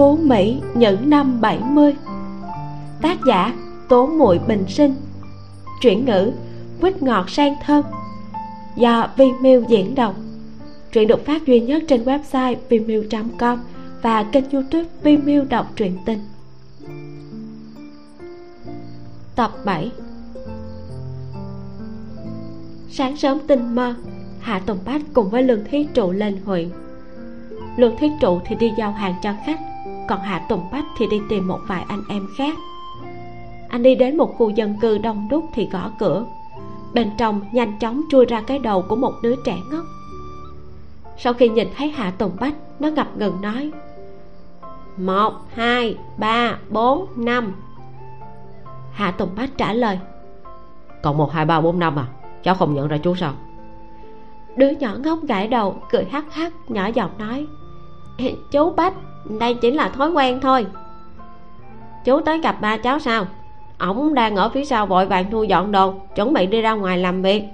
Phú Mỹ những năm 70 Tác giả Tố Muội Bình Sinh. Chuyển ngữ Quýt ngọt sang thơm. Do Vimeo diễn đọc. Truyện được phát duy nhất trên website vimeo.com Và kênh youtube Vimeo đọc truyện tình. Tập 7 Sáng sớm tinh mơ, Hạ Tùng Bách cùng với Lương Thiết Trụ lên huyện. Lương Thiết Trụ thì đi giao hàng cho khách. Còn Hạ Tùng Bách thì đi tìm một vài anh em khác. Anh đi đến một khu dân cư đông đúc thì gõ cửa. Bên trong nhanh chóng chui ra cái đầu của một đứa trẻ ngốc. Sau khi nhìn thấy Hạ Tùng Bách Nó ngập ngừng nói Một, hai, ba, bốn, năm. Hạ Tùng Bách trả lời Còn một, hai, ba, bốn, năm à? Cháu không nhận ra chú sao? Đứa nhỏ ngốc gãi đầu Cười hắc hắc nhỏ giọng nói Chú Bách Đây chỉ là thói quen thôi. Chú tới gặp ba cháu sao Ổng đang ở phía sau vội vàng thu dọn đồ Chuẩn bị đi ra ngoài làm việc.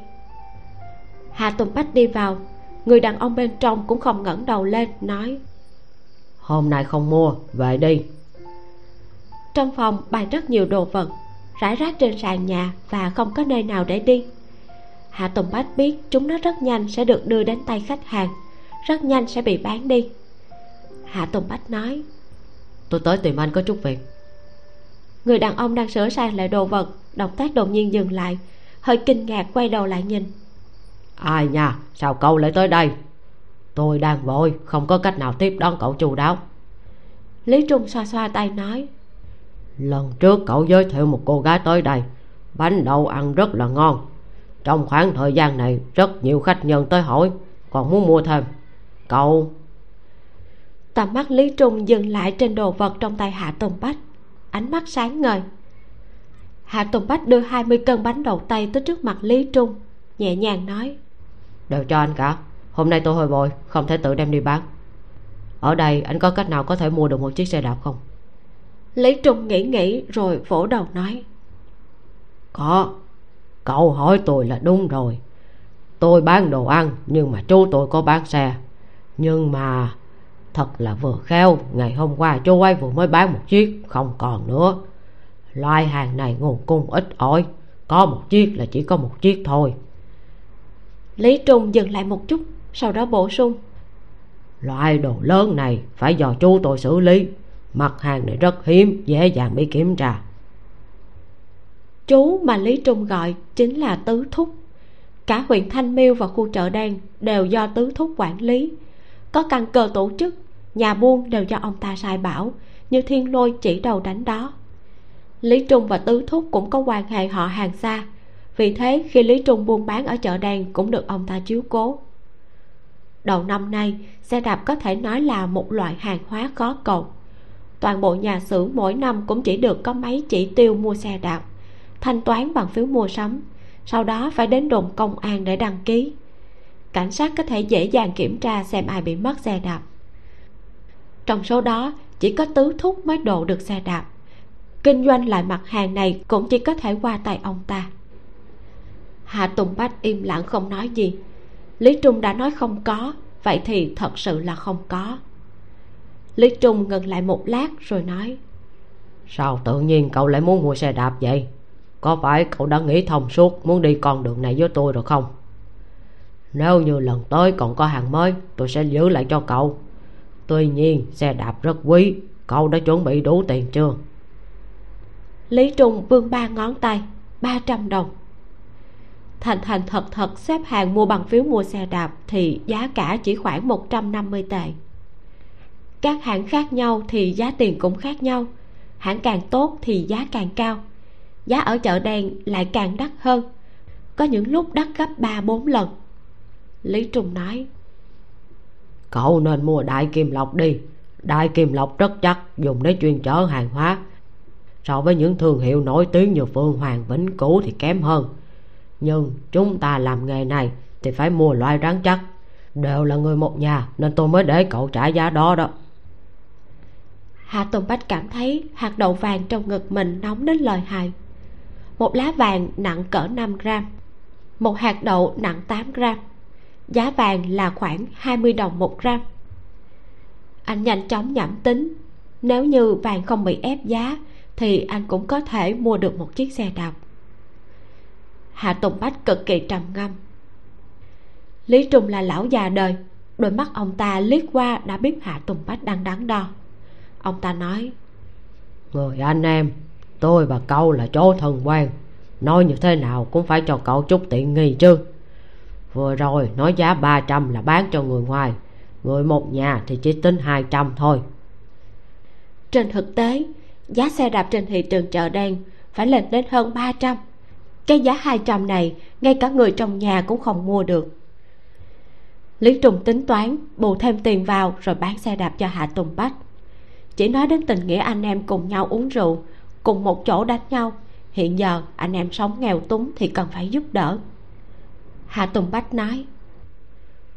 Hạ Tùng Bách đi vào. Người đàn ông bên trong cũng không ngẩng đầu lên Nói Hôm nay không mua, về đi. Trong phòng bày rất nhiều đồ vật Rải rác trên sàn nhà Và không có nơi nào để đi. Hạ Tùng Bách biết chúng nó rất nhanh sẽ được đưa đến tay khách hàng Rất nhanh sẽ bị bán đi Hạ Tùng Bách nói. Tôi tới tìm anh có chút việc. Người đàn ông đang sửa sang lại đồ vật Động tác đột nhiên dừng lại Hơi kinh ngạc quay đầu lại nhìn. Ai nha sao cậu lại tới đây? Tôi đang vội Không có cách nào tiếp đón cậu chu đáo. Lý Trung xoa xoa tay nói. Lần trước cậu giới thiệu một cô gái tới đây Bánh đậu ăn rất là ngon. Trong khoảng thời gian này Rất nhiều khách nhân tới hỏi Còn muốn mua thêm. Cậu tầm mắt lý trung dừng lại trên đồ vật trong tay hạ tùng bách. Ánh mắt sáng ngời. Hạ tùng bách đưa 20 cân bánh đậu tây tới trước mặt lý trung nhẹ nhàng nói. Đều cho anh cả. Hôm nay tôi hơi vội không thể tự đem đi bán. Ở đây anh có cách nào có thể mua được một chiếc xe đạp không? Lý trung nghĩ nghĩ rồi vỗ đầu nói. Có. Cậu hỏi tôi là đúng rồi. Tôi bán đồ ăn nhưng mà chú tôi có bán xe. Nhưng mà thật là vừa khéo ngày hôm qua chú ấy vừa mới bán một chiếc, không còn nữa. Loại hàng này nguồn cung ít ỏi. Có một chiếc là chỉ có một chiếc thôi. Lý trung dừng lại một chút, sau đó bổ sung. Loại đồ lớn này phải do chú tôi xử lý. Mặt hàng này rất hiếm, dễ dàng bị kiểm tra. Chú mà lý trung gọi chính là tứ thúc. Cả huyện thanh miêu và khu chợ đen đều do tứ thúc quản lý. Có căn cơ tổ chức nhà buôn đều do ông ta sai bảo như thiên lôi chỉ đầu đánh đó. Lý trung và tứ thúc cũng có quan hệ họ hàng xa, vì thế khi lý trung buôn bán ở chợ đen cũng được ông ta chiếu cố. Đầu năm nay, xe đạp có thể nói là một loại hàng hóa khó cầu toàn bộ nhà xưởng mỗi năm cũng chỉ được có mấy chỉ tiêu mua xe đạp, thanh toán bằng phiếu mua sắm, sau đó phải đến đồn công an để đăng ký. Cảnh sát có thể dễ dàng kiểm tra xem ai bị mất xe đạp trong số đó, chỉ có tứ thúc mới độ được xe đạp. Kinh doanh lại mặt hàng này cũng chỉ có thể qua tay ông ta. Hạ tùng bách im lặng không nói gì. Lý trung đã nói không có, vậy thì thật sự là không có. Lý trung ngừng lại một lát rồi nói, sao tự nhiên cậu lại muốn mua xe đạp vậy? Có phải cậu đã nghĩ thông suốt muốn đi con đường này với tôi rồi không? Nếu như lần tới còn có hàng mới, tôi sẽ giữ lại cho cậu tuy nhiên, xe đạp rất quý. Cậu đã chuẩn bị đủ tiền chưa? Lý trung vươn ba ngón tay, ba trăm đồng. Thành thành thật thật xếp hàng mua bằng phiếu mua xe đạp thì giá cả chỉ khoảng 150 tệ. Các hãng khác nhau thì giá tiền cũng khác nhau. Hãng càng tốt thì giá càng cao. Giá ở chợ đen lại càng đắt hơn. Có những lúc đắt gấp ba bốn lần. Lý trung nói cậu nên mua đại kim lộc đi. Đại kim lộc rất chắc dùng để chuyên chở hàng hóa. So với những thương hiệu nổi tiếng như phương hoàng, vĩnh cửu thì kém hơn. Nhưng chúng ta làm nghề này thì phải mua loại rắn chắc. Đều là người một nhà, nên tôi mới để cậu trả giá đó đó. Hạ tùng bách cảm thấy hạt đậu vàng trong ngực mình nóng đến lời hại. Một lá vàng nặng cỡ 5 gram, một hạt đậu nặng 8 gram giá vàng là khoảng 20 đồng một gram. Anh nhanh chóng nhẩm tính. Nếu như vàng không bị ép giá, thì anh cũng có thể mua được một chiếc xe đạp. Hạ tùng bách cực kỳ trầm ngâm. Lý trung là lão già đời, đôi mắt ông ta liếc qua đã biết hạ tùng bách đang đắn đo. Ông ta nói, người anh em, tôi và cậu là chỗ thân quen nói như thế nào cũng phải cho cậu chút tiện nghi chứ vừa rồi nói giá ba trăm là bán cho người ngoài. Người một nhà thì chỉ tính hai trăm thôi. Trên thực tế, giá xe đạp trên thị trường chợ đen phải lên đến hơn ba trăm. Cái giá hai trăm này, ngay cả người trong nhà cũng không mua được. Lý trùng tính toán, bù thêm tiền vào rồi bán xe đạp cho hạ tùng bách. Chỉ nói đến tình nghĩa anh em cùng nhau uống rượu, cùng một chỗ đánh nhau, hiện giờ anh em sống nghèo túng thì cần phải giúp đỡ hạ tùng bách nói,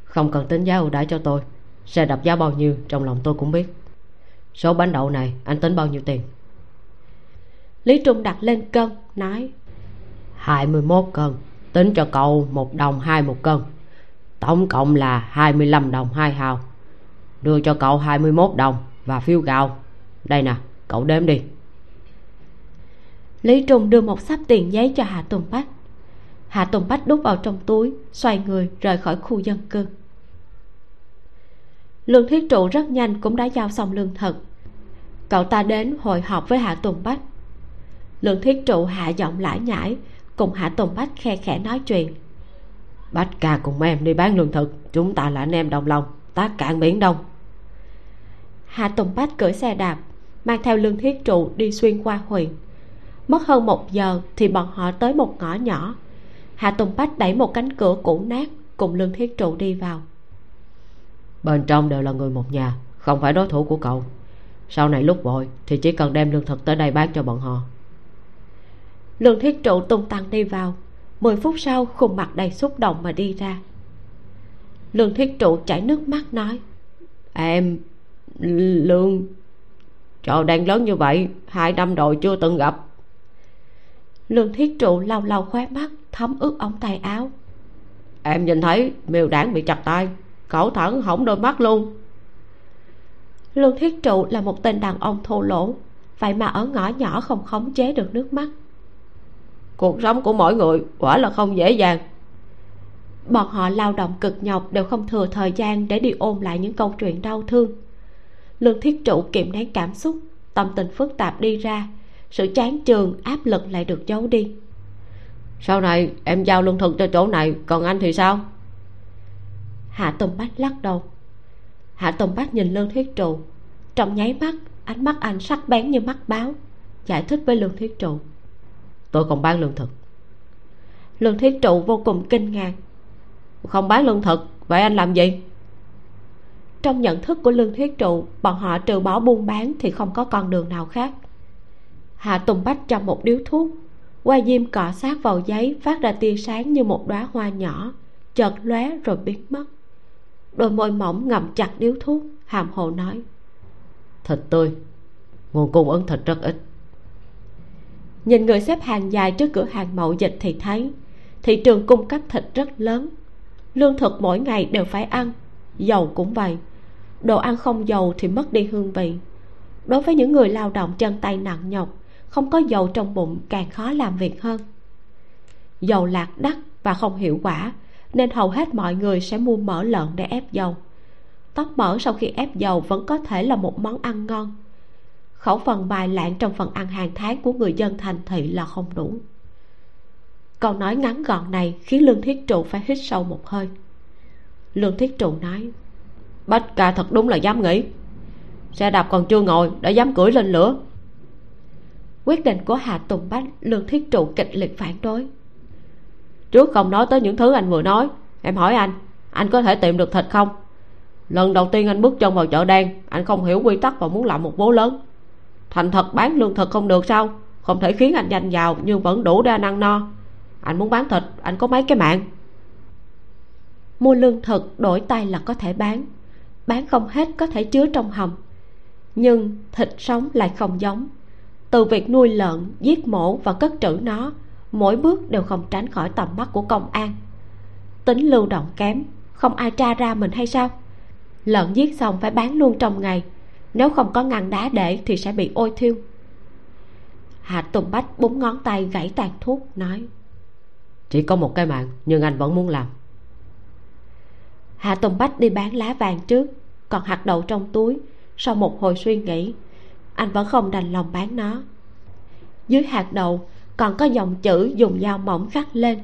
không cần tính giá ưu đãi cho tôi xe đạp giá bao nhiêu trong lòng tôi cũng biết. Số bánh đậu này anh tính bao nhiêu tiền? Lý trung đặt lên cân, nói, hai mươi mốt cân, tính cho cậu một đồng hai một cân. Tổng cộng là hai mươi lăm đồng hai hào. Đưa cho cậu hai mươi mốt đồng và phiếu gạo. Đây nè, cậu đếm đi. Lý trung đưa một sắp tiền giấy cho hạ tùng bách hạ tùng bách đút vào trong túi xoay người rời khỏi khu dân cư. Lương thiết trụ rất nhanh cũng đã giao xong lương thực. Cậu ta đến hội họp với hạ tùng bách. Lương thiết trụ hạ giọng lải nhải cùng hạ tùng bách khe khẽ nói chuyện. Bách ca cùng em đi bán lương thực chúng ta là anh em đồng lòng tác cạn biển đông. Hạ tùng bách cưỡi xe đạp mang theo lương thiết trụ đi xuyên qua huyện. Mất hơn một giờ thì bọn họ tới một ngõ nhỏ hạ tùng bách đẩy một cánh cửa cũ nát cùng lương thiết trụ đi vào. Bên trong đều là người một nhà không phải đối thủ của cậu. Sau này lúc vội thì chỉ cần đem lương thực tới đây bán cho bọn họ. Lương thiết trụ tung tăng đi vào. Mười phút sau khuôn mặt đầy xúc động mà đi ra. Lương thiết trụ chảy nước mắt nói em lương trò đang lớn như vậy hai năm rồi chưa từng gặp. Lương thiết trụ lau lau khóe mắt thấm ướt ống tay áo. Em nhìn thấy miêu đảng bị chặt tay cẩu thẳng hỏng đôi mắt luôn. Lương thiết trụ là một tên đàn ông thô lỗ vậy mà ở ngõ nhỏ không khống chế được nước mắt. Cuộc sống của mỗi người quả là không dễ dàng. Bọn họ lao động cực nhọc đều không thừa thời gian để đi ôn lại những câu chuyện đau thương. Lương thiết trụ kiềm nén cảm xúc tâm tình phức tạp đi ra sự chán trường áp lực lại được giấu đi sau này em giao lương thực cho chỗ này còn anh thì sao? Hạ tùng bách lắc đầu. Hạ tùng bách nhìn lương thiết trụ. Trong nháy mắt ánh mắt anh sắc bén như mắt báo giải thích với lương thiết trụ. Tôi không bán lương thực. Lương thiết trụ vô cùng kinh ngạc. Không bán lương thực vậy anh làm gì? Trong nhận thức của lương thiết trụ bọn họ trừ bỏ buôn bán thì không có con đường nào khác. Hạ tùng bách trong một điếu thuốc qua diêm cọ sát vào giấy phát ra tia sáng như một đóa hoa nhỏ. Chợt lóe rồi biến mất. Đôi môi mỏng ngậm chặt điếu thuốc hàm hồ nói. Thịt tươi nguồn cung ứng thịt rất ít. Nhìn người xếp hàng dài trước cửa hàng mậu dịch thì thấy thị trường cung cấp thịt rất lớn. Lương thực mỗi ngày đều phải ăn dầu cũng vậy. Đồ ăn không dầu thì mất đi hương vị. Đối với những người lao động chân tay nặng nhọc không có dầu trong bụng càng khó làm việc hơn. Dầu lạc đắt và không hiệu quả, nên hầu hết mọi người sẽ mua mỡ lợn để ép dầu. Tóc mỡ sau khi ép dầu vẫn có thể là một món ăn ngon. Khẩu phần bài lạng trong phần ăn hàng tháng của người dân thành thị là không đủ. Câu nói ngắn gọn này khiến lương thiết trụ phải hít sâu một hơi. Lương thiết trụ nói, bách ca thật đúng là dám nghĩ. Xe đạp còn chưa ngồi, đã dám cưỡi lên lửa quyết định của hạ tùng bách lương thiết trụ kịch liệt phản đối. Trước không nói tới những thứ anh vừa nói, em hỏi anh anh có thể tìm được thịt không? Lần đầu tiên anh bước chân vào chợ đen, anh không hiểu quy tắc và muốn làm một bố lớn. Thành thật bán lương thực không được sao? Không thể khiến anh danh giàu nhưng vẫn đủ để anh ăn no. Anh muốn bán thịt, anh có mấy cái mạng? Mua lương thực, đổi tay là có thể bán. Bán không hết có thể chứa trong hầm. Nhưng thịt sống lại không giống từ việc nuôi lợn giết mổ và cất trữ nó mỗi bước đều không tránh khỏi tầm mắt của công an. Tính lưu động kém không ai tra ra mình hay sao? Lợn giết xong phải bán luôn trong ngày nếu không có ngăn đá để thì sẽ bị ôi thiêu. Hạ tùng bách búng ngón tay gãy tàn thuốc nói chỉ có một cái mạng nhưng anh vẫn muốn làm. Hạ tùng bách đi bán lá vàng trước còn hạt đậu trong túi sau một hồi suy nghĩ anh vẫn không đành lòng bán nó. Dưới hạt đậu, còn có dòng chữ dùng dao mỏng khắc lên.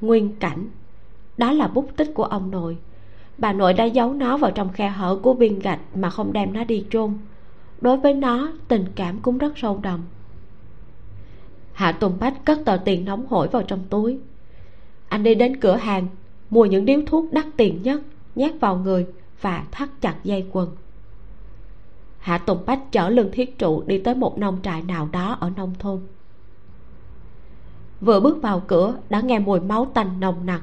Nguyên cảnh. Đó là bút tích của ông nội. Bà nội đã giấu nó vào trong khe hở của viên gạch mà không đem nó đi chôn. Đối với nó, tình cảm cũng rất sâu đậm. Hạ tùng bách cất tờ tiền nóng hổi vào trong túi. Anh đi đến cửa hàng, mua những điếu thuốc đắt tiền nhất, nhét vào người và thắt chặt dây quần hạ tùng bách chở lưng thiết trụ đi tới một nông trại nào đó ở nông thôn. Vừa bước vào cửa, đã nghe mùi máu tanh nồng nặc.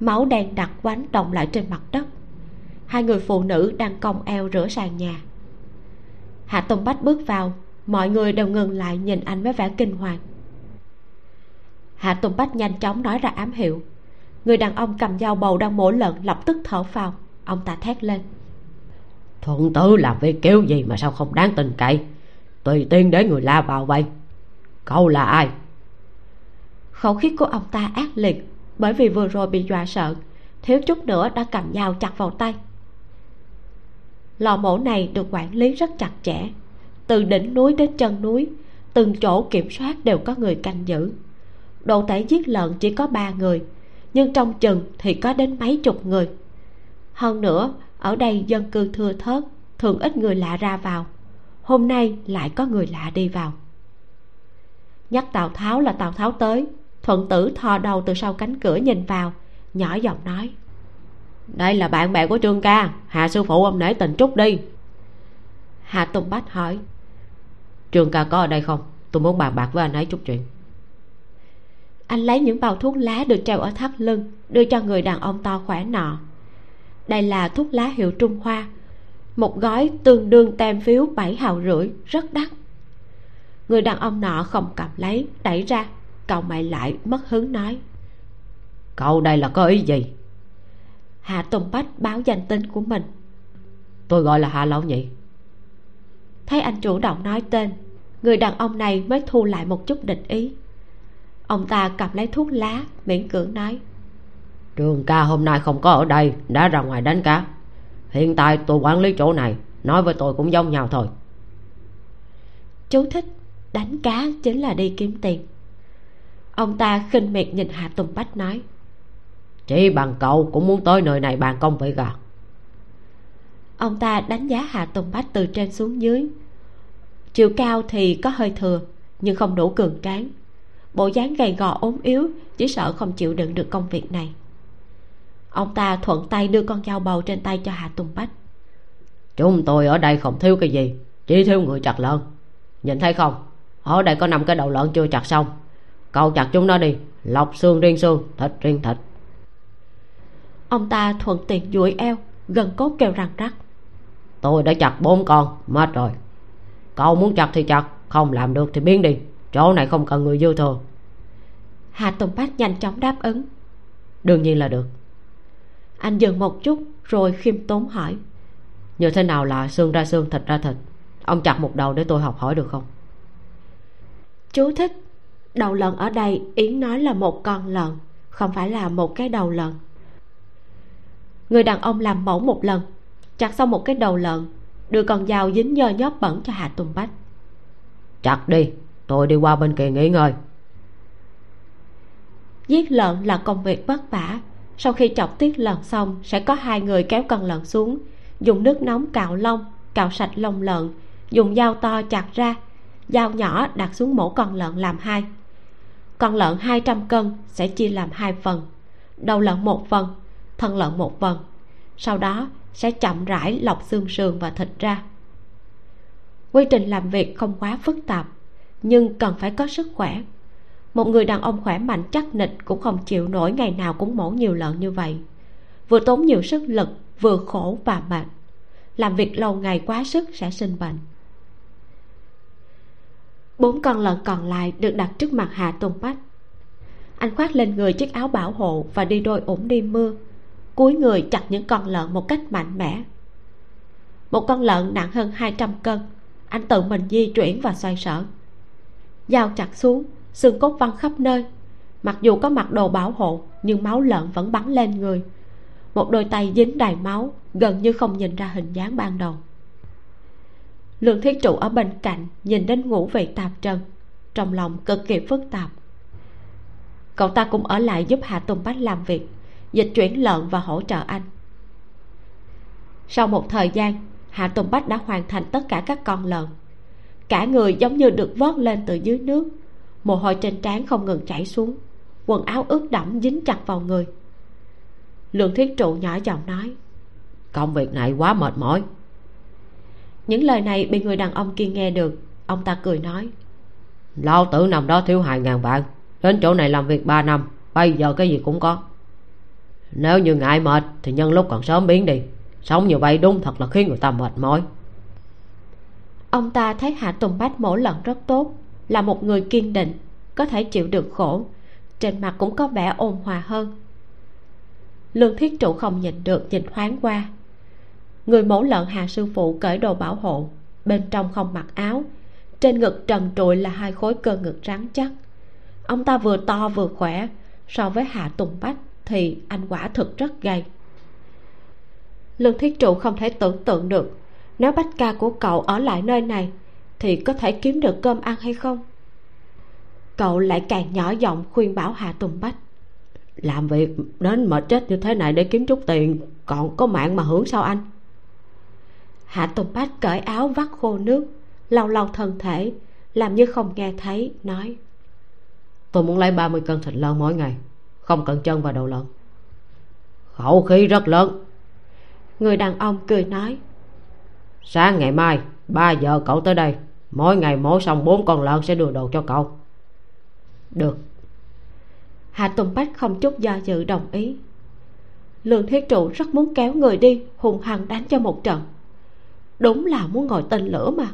Máu đen đặc quánh động lại trên mặt đất. Hai người phụ nữ đang cong eo rửa sàn nhà. Hạ tùng bách bước vào, mọi người đều ngừng lại nhìn anh với vẻ kinh hoàng. Hạ tùng bách nhanh chóng nói ra ám hiệu. Người đàn ông cầm dao bầu đang mổ lợn lập tức thở phào. Ông ta thét lên thuận tử làm việc kiểu gì mà sao không đáng tin cậy? Tùy tiên để người la vào vậy. Cậu là ai? Khẩu khí của ông ta ác liệt, bởi vì vừa rồi bị dọa sợ, thiếu chút nữa đã cầm dao chặt vào tay. Lò mổ này được quản lý rất chặt chẽ, từ đỉnh núi đến chân núi, từng chỗ kiểm soát đều có người canh giữ. Độ thể giết lợn chỉ có ba người, nhưng trong chừng thì có đến mấy chục người. Hơn nữa ở đây dân cư thưa thớt thường ít người lạ ra vào. Hôm nay lại có người lạ đi vào. Nhắc tào tháo là tào tháo tới thuận tử thò đầu từ sau cánh cửa nhìn vào nhỏ giọng nói. Đây là bạn bè của trương ca hạ sư phụ ông nể tình trúc đi. Hạ tùng bách hỏi. Trương ca có ở đây không? Tôi muốn bàn bạc với anh ấy chút chuyện. Anh lấy những bao thuốc lá được treo ở thắt lưng đưa cho người đàn ông to khỏe nọ đây là thuốc lá hiệu trung hoa. Một gói tương đương tem phiếu bảy hào rưỡi rất đắt. Người đàn ông nọ không cầm lấy đẩy ra. Cậu mày lại mất hứng nói. Cậu đây là có ý gì? Hạ tùng bách báo danh tính của mình. Tôi gọi là hạ lão nhị. Thấy anh chủ động nói tên người đàn ông này mới thu lại một chút địch ý. Ông ta cầm lấy thuốc lá miễn cưỡng nói trường ca hôm nay không có ở đây đã ra ngoài đánh cá. Hiện tại tôi quản lý chỗ này nói với tôi cũng giống nhau thôi. Chú thích đánh cá chính là đi kiếm tiền. Ông ta khinh miệt nhìn hạ tùng bách nói. Chỉ bằng cậu cũng muốn tới nơi này bàn công vậy gà ông ta đánh giá hạ tùng bách từ trên xuống dưới. Chiều cao thì có hơi thừa nhưng không đủ cường tráng. Bộ dáng gầy gò ốm yếu chỉ sợ không chịu đựng được công việc này ông ta thuận tay đưa con dao bầu trên tay cho hạ tùng bách. Chúng tôi ở đây không thiếu cái gì chỉ thiếu người chặt lợn. Nhìn thấy không? Ở đây có năm cái đầu lợn chưa chặt xong. Cậu chặt chúng nó đi lọc xương riêng xương thịt riêng thịt. Ông ta thuận tiện duỗi eo gần cốt kêu răng rắc. Tôi đã chặt bốn con mệt rồi. Cậu muốn chặt thì chặt không làm được thì biến đi. Chỗ này không cần người dư thừa. Hà tùng bách nhanh chóng đáp ứng. Đương nhiên là được anh dừng một chút rồi khiêm tốn hỏi. Như thế nào là xương ra xương thịt ra thịt? Ông chặt một đầu để tôi học hỏi được không? Chú thích đầu lợn ở đây yến nói là một con lợn không phải là một cái đầu lợn. Người đàn ông làm mẫu một lần chặt xong một cái đầu lợn đưa con dao dính nhơ nhóp bẩn cho hạ tùng bách. Chặt đi tôi đi qua bên kia nghỉ ngơi. Giết lợn là công việc vất vả sau khi chọc tiết lợn xong, sẽ có hai người kéo con lợn xuống. Dùng nước nóng cạo lông, cạo sạch lông lợn. Dùng dao to chặt ra, dao nhỏ đặt xuống mổ con lợn làm hai. Con lợn 200 cân sẽ chia làm hai phần. Đầu lợn một phần, thân lợn một phần. Sau đó, sẽ chậm rãi lọc xương sườn và thịt ra. Quy trình làm việc không quá phức tạp, nhưng cần phải có sức khỏe một người đàn ông khỏe mạnh chắc nịch cũng không chịu nổi ngày nào cũng mổ nhiều lợn như vậy. Vừa tốn nhiều sức lực, vừa khổ và mệt. Làm việc lâu ngày quá sức sẽ sinh bệnh. Bốn con lợn còn lại được đặt trước mặt hạ tùng bách. Anh khoác lên người chiếc áo bảo hộ và đi đôi ủng đi mưa, cúi người chặt những con lợn một cách mạnh mẽ. Một con lợn nặng hơn 200 cân, anh tự mình di chuyển và xoay sở. Dao chặt xuống xương cốt văng khắp nơi. Mặc dù có mặc đồ bảo hộ, nhưng máu lợn vẫn bắn lên người. Một đôi tay dính đầy máu, gần như không nhìn ra hình dáng ban đầu. Lương thiết trụ ở bên cạnh nhìn đến ngũ vị tạp trần, trong lòng cực kỳ phức tạp. Cậu ta cũng ở lại giúp hạ tùng bách làm việc, dịch chuyển lợn và hỗ trợ anh. Sau một thời gian, hạ tùng bách đã hoàn thành tất cả các con lợn. Cả người giống như được vớt lên từ dưới nước mồ hôi trên trán không ngừng chảy xuống quần áo ướt đẫm dính chặt vào người. Lương thiết trụ nhỏ giọng nói công việc này quá mệt mỏi. Những lời này bị người đàn ông kia nghe được ông ta cười nói lao tử nằm đó thiếu hai ngàn vạn đến chỗ này làm việc ba năm bây giờ cái gì cũng có. Nếu như ngại mệt thì nhân lúc còn sớm biến đi sống như vậy đúng thật là khiến người ta mệt mỏi. Ông ta thấy hạ tùng bách mỗi lần rất tốt là một người kiên định, có thể chịu được khổ. Trên mặt cũng có vẻ ôn hòa hơn. Lương thiết trụ không nhìn được nhìn thoáng qua. Người mẫu lợn Hà sư phụ cởi đồ bảo hộ, bên trong không mặc áo, trên ngực trần trụi là hai khối cơ ngực rắn chắc. Ông ta vừa to vừa khỏe, so với hạ tùng bách thì anh quả thực rất gầy. Lương thiết trụ không thể tưởng tượng được, nếu bách ca của cậu ở lại nơi này thì có thể kiếm được cơm ăn hay không? Cậu lại càng nhỏ giọng khuyên bảo hạ tùng bách. Làm việc đến mệt chết như thế này để kiếm chút tiền còn có mạng mà hưởng sao anh? Hạ tùng bách cởi áo vắt khô nước lau lau thân thể làm như không nghe thấy nói. Tôi muốn lấy 30 cân thịt lợn mỗi ngày không cần chân và đầu lợn. Khẩu khí rất lớn. Người đàn ông cười nói. Sáng ngày mai ba giờ cậu tới đây mỗi ngày mổ xong bốn con lợn sẽ đưa đồ cho cậu. Được. Hạ tùng bách không chút do dự đồng ý. Lương thiết trụ rất muốn kéo người đi, hùng hăng đánh cho một trận. Đúng là muốn ngồi tên lửa mà.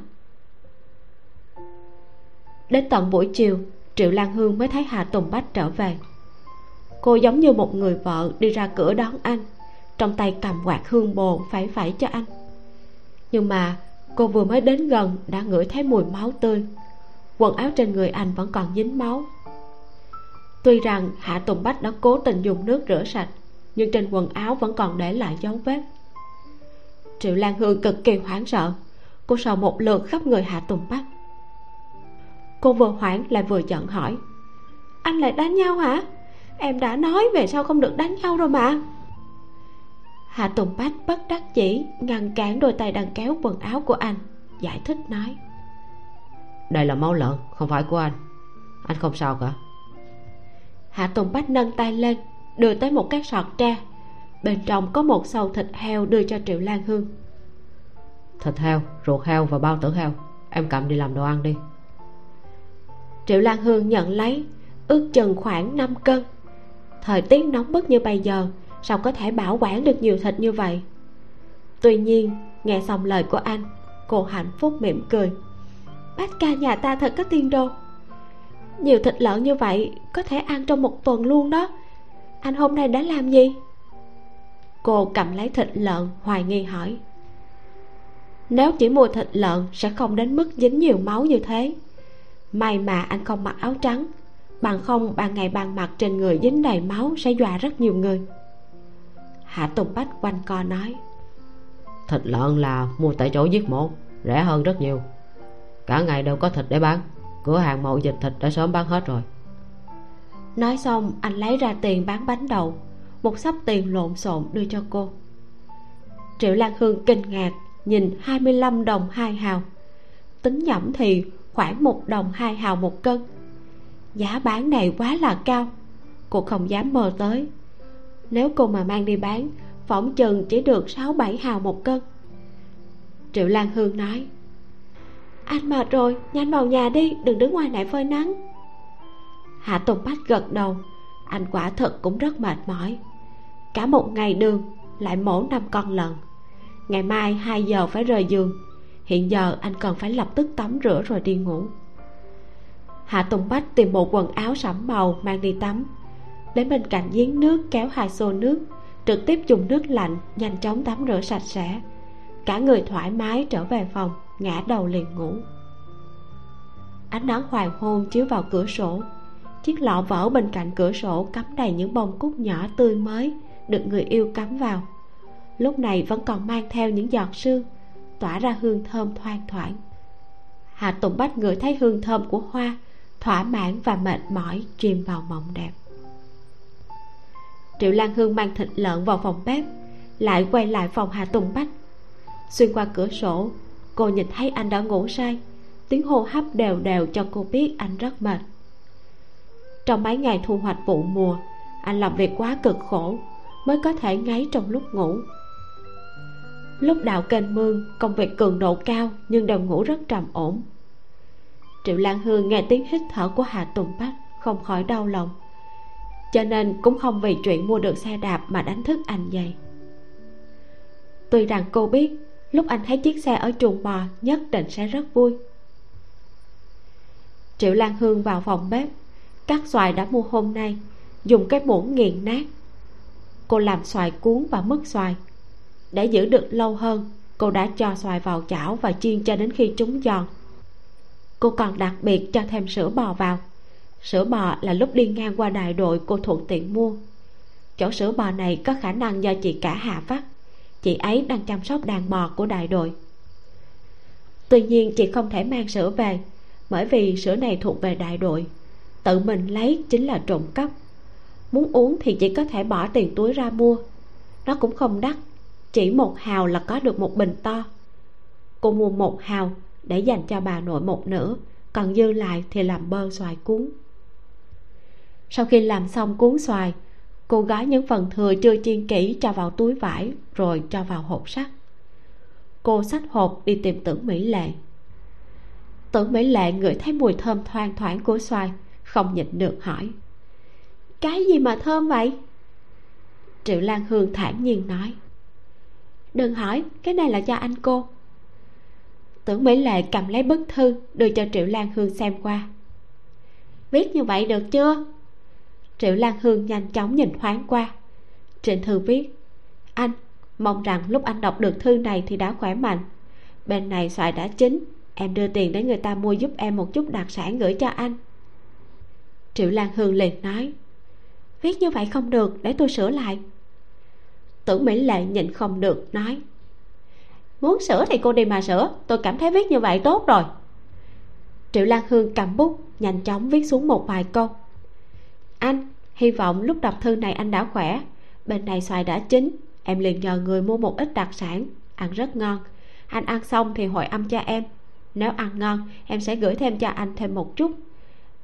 Đến tận buổi chiều, triệu lan hương mới thấy hạ tùng bách trở về. Cô giống như một người vợ đi ra cửa đón anh, trong tay cầm quạt hương bồ phải phải cho anh. Nhưng mà cô vừa mới đến gần đã ngửi thấy mùi máu tươi. Quần áo trên người anh vẫn còn dính máu. Tuy rằng hạ tùng bách đã cố tình dùng nước rửa sạch, nhưng trên quần áo vẫn còn để lại dấu vết. Triệu lan hương cực kỳ hoảng sợ. Cô sờ một lượt khắp người hạ tùng bách. Cô vừa hoảng lại vừa giận hỏi, anh lại đánh nhau hả? Em đã nói về sau không được đánh nhau rồi mà? Hạ tùng bách bất đắc chỉ ngăn cản đôi tay đang kéo quần áo của anh giải thích nói. Đây là máu lợn không phải của anh. Anh không sao cả. Hạ tùng bách nâng tay lên đưa tới một cái sọt tre. Bên trong có một sầu thịt heo đưa cho triệu lan hương. Thịt heo ruột heo và bao tử heo. Em cầm đi làm đồ ăn đi. Triệu lan hương nhận lấy ước chừng khoảng 5 cân. Thời tiết nóng bức như bây giờ sao có thể bảo quản được nhiều thịt như vậy? Tuy nhiên, nghe xong lời của anh, cô hạnh phúc mỉm cười. Bác ca nhà ta thật có tiền đồ. Nhiều thịt lợn như vậy có thể ăn trong một tuần luôn đó. Anh hôm nay đã làm gì? Cô cầm lấy thịt lợn, hoài nghi hỏi. Nếu chỉ mua thịt lợn sẽ không đến mức dính nhiều máu như thế. May mà anh không mặc áo trắng. Bằng không, ban ngày ban mặt trên người dính đầy máu sẽ dọa rất nhiều người hạ tùng bách quanh co nói. Thịt lợn là mua tại chỗ giết mổ rẻ hơn rất nhiều. Cả ngày đều có thịt để bán cửa hàng mậu dịch thịt đã sớm bán hết rồi. Nói xong anh lấy ra tiền bán bánh đậu một sắp tiền lộn xộn đưa cho cô. Triệu lan hương kinh ngạc nhìn 25 đồng hai hào. Tính nhẩm thì khoảng một đồng hai hào một cân. Giá bán này quá là cao cô không dám mơ tới nếu cô mà mang đi bán, phỏng chừng chỉ được sáu bảy hào một cân. Triệu lan hương nói, anh mệt rồi, nhanh vào nhà đi, đừng đứng ngoài này phơi nắng. Hạ tùng bách gật đầu, anh quả thật cũng rất mệt mỏi. Cả một ngày đường lại mổ năm con lợn. Ngày mai hai giờ phải rời giường, hiện giờ anh cần phải lập tức tắm rửa rồi đi ngủ. Hạ tùng bách tìm bộ quần áo sẫm màu mang đi tắm đến bên cạnh giếng nước kéo hai xô nước, trực tiếp dùng nước lạnh nhanh chóng tắm rửa sạch sẽ. Cả người thoải mái trở về phòng, ngã đầu liền ngủ. Ánh nắng hoàng hôn chiếu vào cửa sổ. Chiếc lọ vỡ bên cạnh cửa sổ cắm đầy những bông cúc nhỏ tươi mới, được người yêu cắm vào. Lúc này vẫn còn mang theo những giọt sương, tỏa ra hương thơm thoang thoảng. Hà tùng bách ngửi thấy hương thơm của hoa, thỏa mãn và mệt mỏi chìm vào mộng đẹp triệu lan hương mang thịt lợn vào phòng bếp, lại quay lại phòng hà tùng bách. Xuyên qua cửa sổ, cô nhìn thấy anh đã ngủ say, tiếng hô hấp đều đều cho cô biết anh rất mệt. Trong mấy ngày thu hoạch vụ mùa, anh làm việc quá cực khổ, mới có thể ngáy trong lúc ngủ. Lúc đào kênh mương, công việc cường độ cao nhưng đều ngủ rất trầm ổn. Triệu lan hương nghe tiếng hít thở của hà tùng bách, không khỏi đau lòng cho nên cũng không vì chuyện mua được xe đạp mà đánh thức anh dậy. tuy rằng cô biết, lúc anh thấy chiếc xe ở chuồng bò nhất định sẽ rất vui. Triệu lan hương vào phòng bếp, cắt xoài đã mua hôm nay, dùng cái muỗng nghiền nát. Cô làm xoài cuốn và mứt xoài. Để giữ được lâu hơn, cô đã cho xoài vào chảo và chiên cho đến khi chúng giòn. Cô còn đặc biệt cho thêm sữa bò vào sữa bò là lúc đi ngang qua đại đội cô thuận tiện mua. Chỗ sữa bò này có khả năng do chị cả hạ vắt. Chị ấy đang chăm sóc đàn bò của đại đội. Tuy nhiên, chị không thể mang sữa về, bởi vì sữa này thuộc về đại đội. Tự mình lấy chính là trộm cắp. Muốn uống thì chỉ có thể bỏ tiền túi ra mua. Nó cũng không đắt, chỉ một hào là có được một bình to. Cô mua một hào để dành cho bà nội một nửa, còn dư lại thì làm bơ xoài cuốn sau khi làm xong cuốn xoài, cô gói những phần thừa chưa chiên kỹ cho vào túi vải rồi cho vào hộp sắt. Cô xách hộp đi tìm tưởng mỹ lệ. Tưởng mỹ lệ ngửi thấy mùi thơm thoang thoảng của xoài, không nhịn được hỏi, cái gì mà thơm vậy? Triệu lan hương thản nhiên nói, đừng hỏi, cái này là cho anh cô. Tưởng mỹ lệ cầm lấy bức thư đưa cho triệu lan hương xem qua. Viết như vậy được chưa? Triệu lan hương nhanh chóng nhìn thoáng qua. Trên thư viết, anh, mong rằng lúc anh đọc được thư này thì đã khỏe mạnh. Bên này xoài đã chín, em đưa tiền để người ta mua giúp em một chút đặc sản gửi cho anh. Triệu lan hương liền nói, viết như vậy không được, để tôi sửa lại. Tưởng mỹ lệ nhịn không được nói, muốn sửa thì cô đi mà sửa, tôi cảm thấy viết như vậy tốt rồi. Triệu lan hương cầm bút, nhanh chóng viết xuống một vài câu, anh hy vọng lúc đọc thư này anh đã khỏe. Bên này xoài đã chín. Em liền nhờ người mua một ít đặc sản. Ăn rất ngon. Anh ăn xong thì hội âm cho em. Nếu ăn ngon, em sẽ gửi thêm cho anh thêm một chút.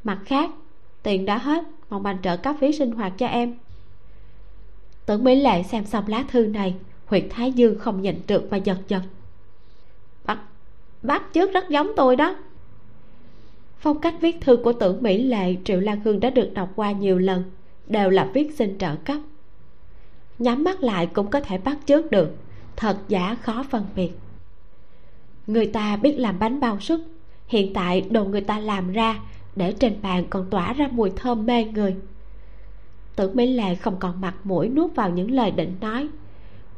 Mặt khác, tiền đã hết. Mong anh trợ cấp phí sinh hoạt cho em. Tưởng mỹ lệ xem xong lá thư này, huyệt thái dương không nhịn được mà giật giật. Bắt bác trước rất giống tôi đó. Phong cách viết thư của tưởng mỹ lệ, triệu lan hương đã được đọc qua nhiều lần đều là viết xin trợ cấp. Nhắm mắt lại cũng có thể bắt chước được, thật giả khó phân biệt. Người ta biết làm bánh bao súp, hiện tại đồ người ta làm ra để trên bàn còn tỏa ra mùi thơm mê người. Tưởng mỹ lệ không còn mặt mũi nuốt vào những lời định nói.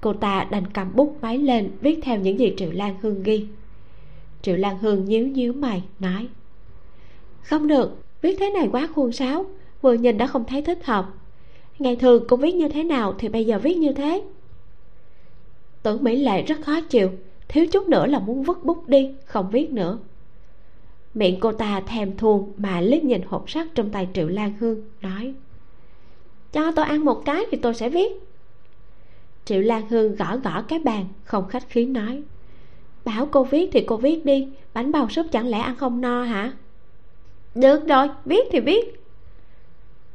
Cô ta đành cầm bút máy lên viết theo những gì triệu lan hương ghi. Triệu lan hương nhíu nhíu mày, nói, không được, viết thế này quá khuôn sáo vừa nhìn đã không thấy thích hợp. Ngày thường cô viết như thế nào thì bây giờ viết như thế. Tưởng mỹ lệ rất khó chịu, thiếu chút nữa là muốn vứt bút đi, không viết nữa. Miệng cô ta thèm thuồng mà liếc nhìn hộp sắt trong tay triệu lan hương, nói, cho tôi ăn một cái thì tôi sẽ viết. Triệu lan hương gõ gõ cái bàn, không khách khí nói, bảo cô viết thì cô viết đi, bánh bao súp chẳng lẽ ăn không no hả? Được rồi, viết thì viết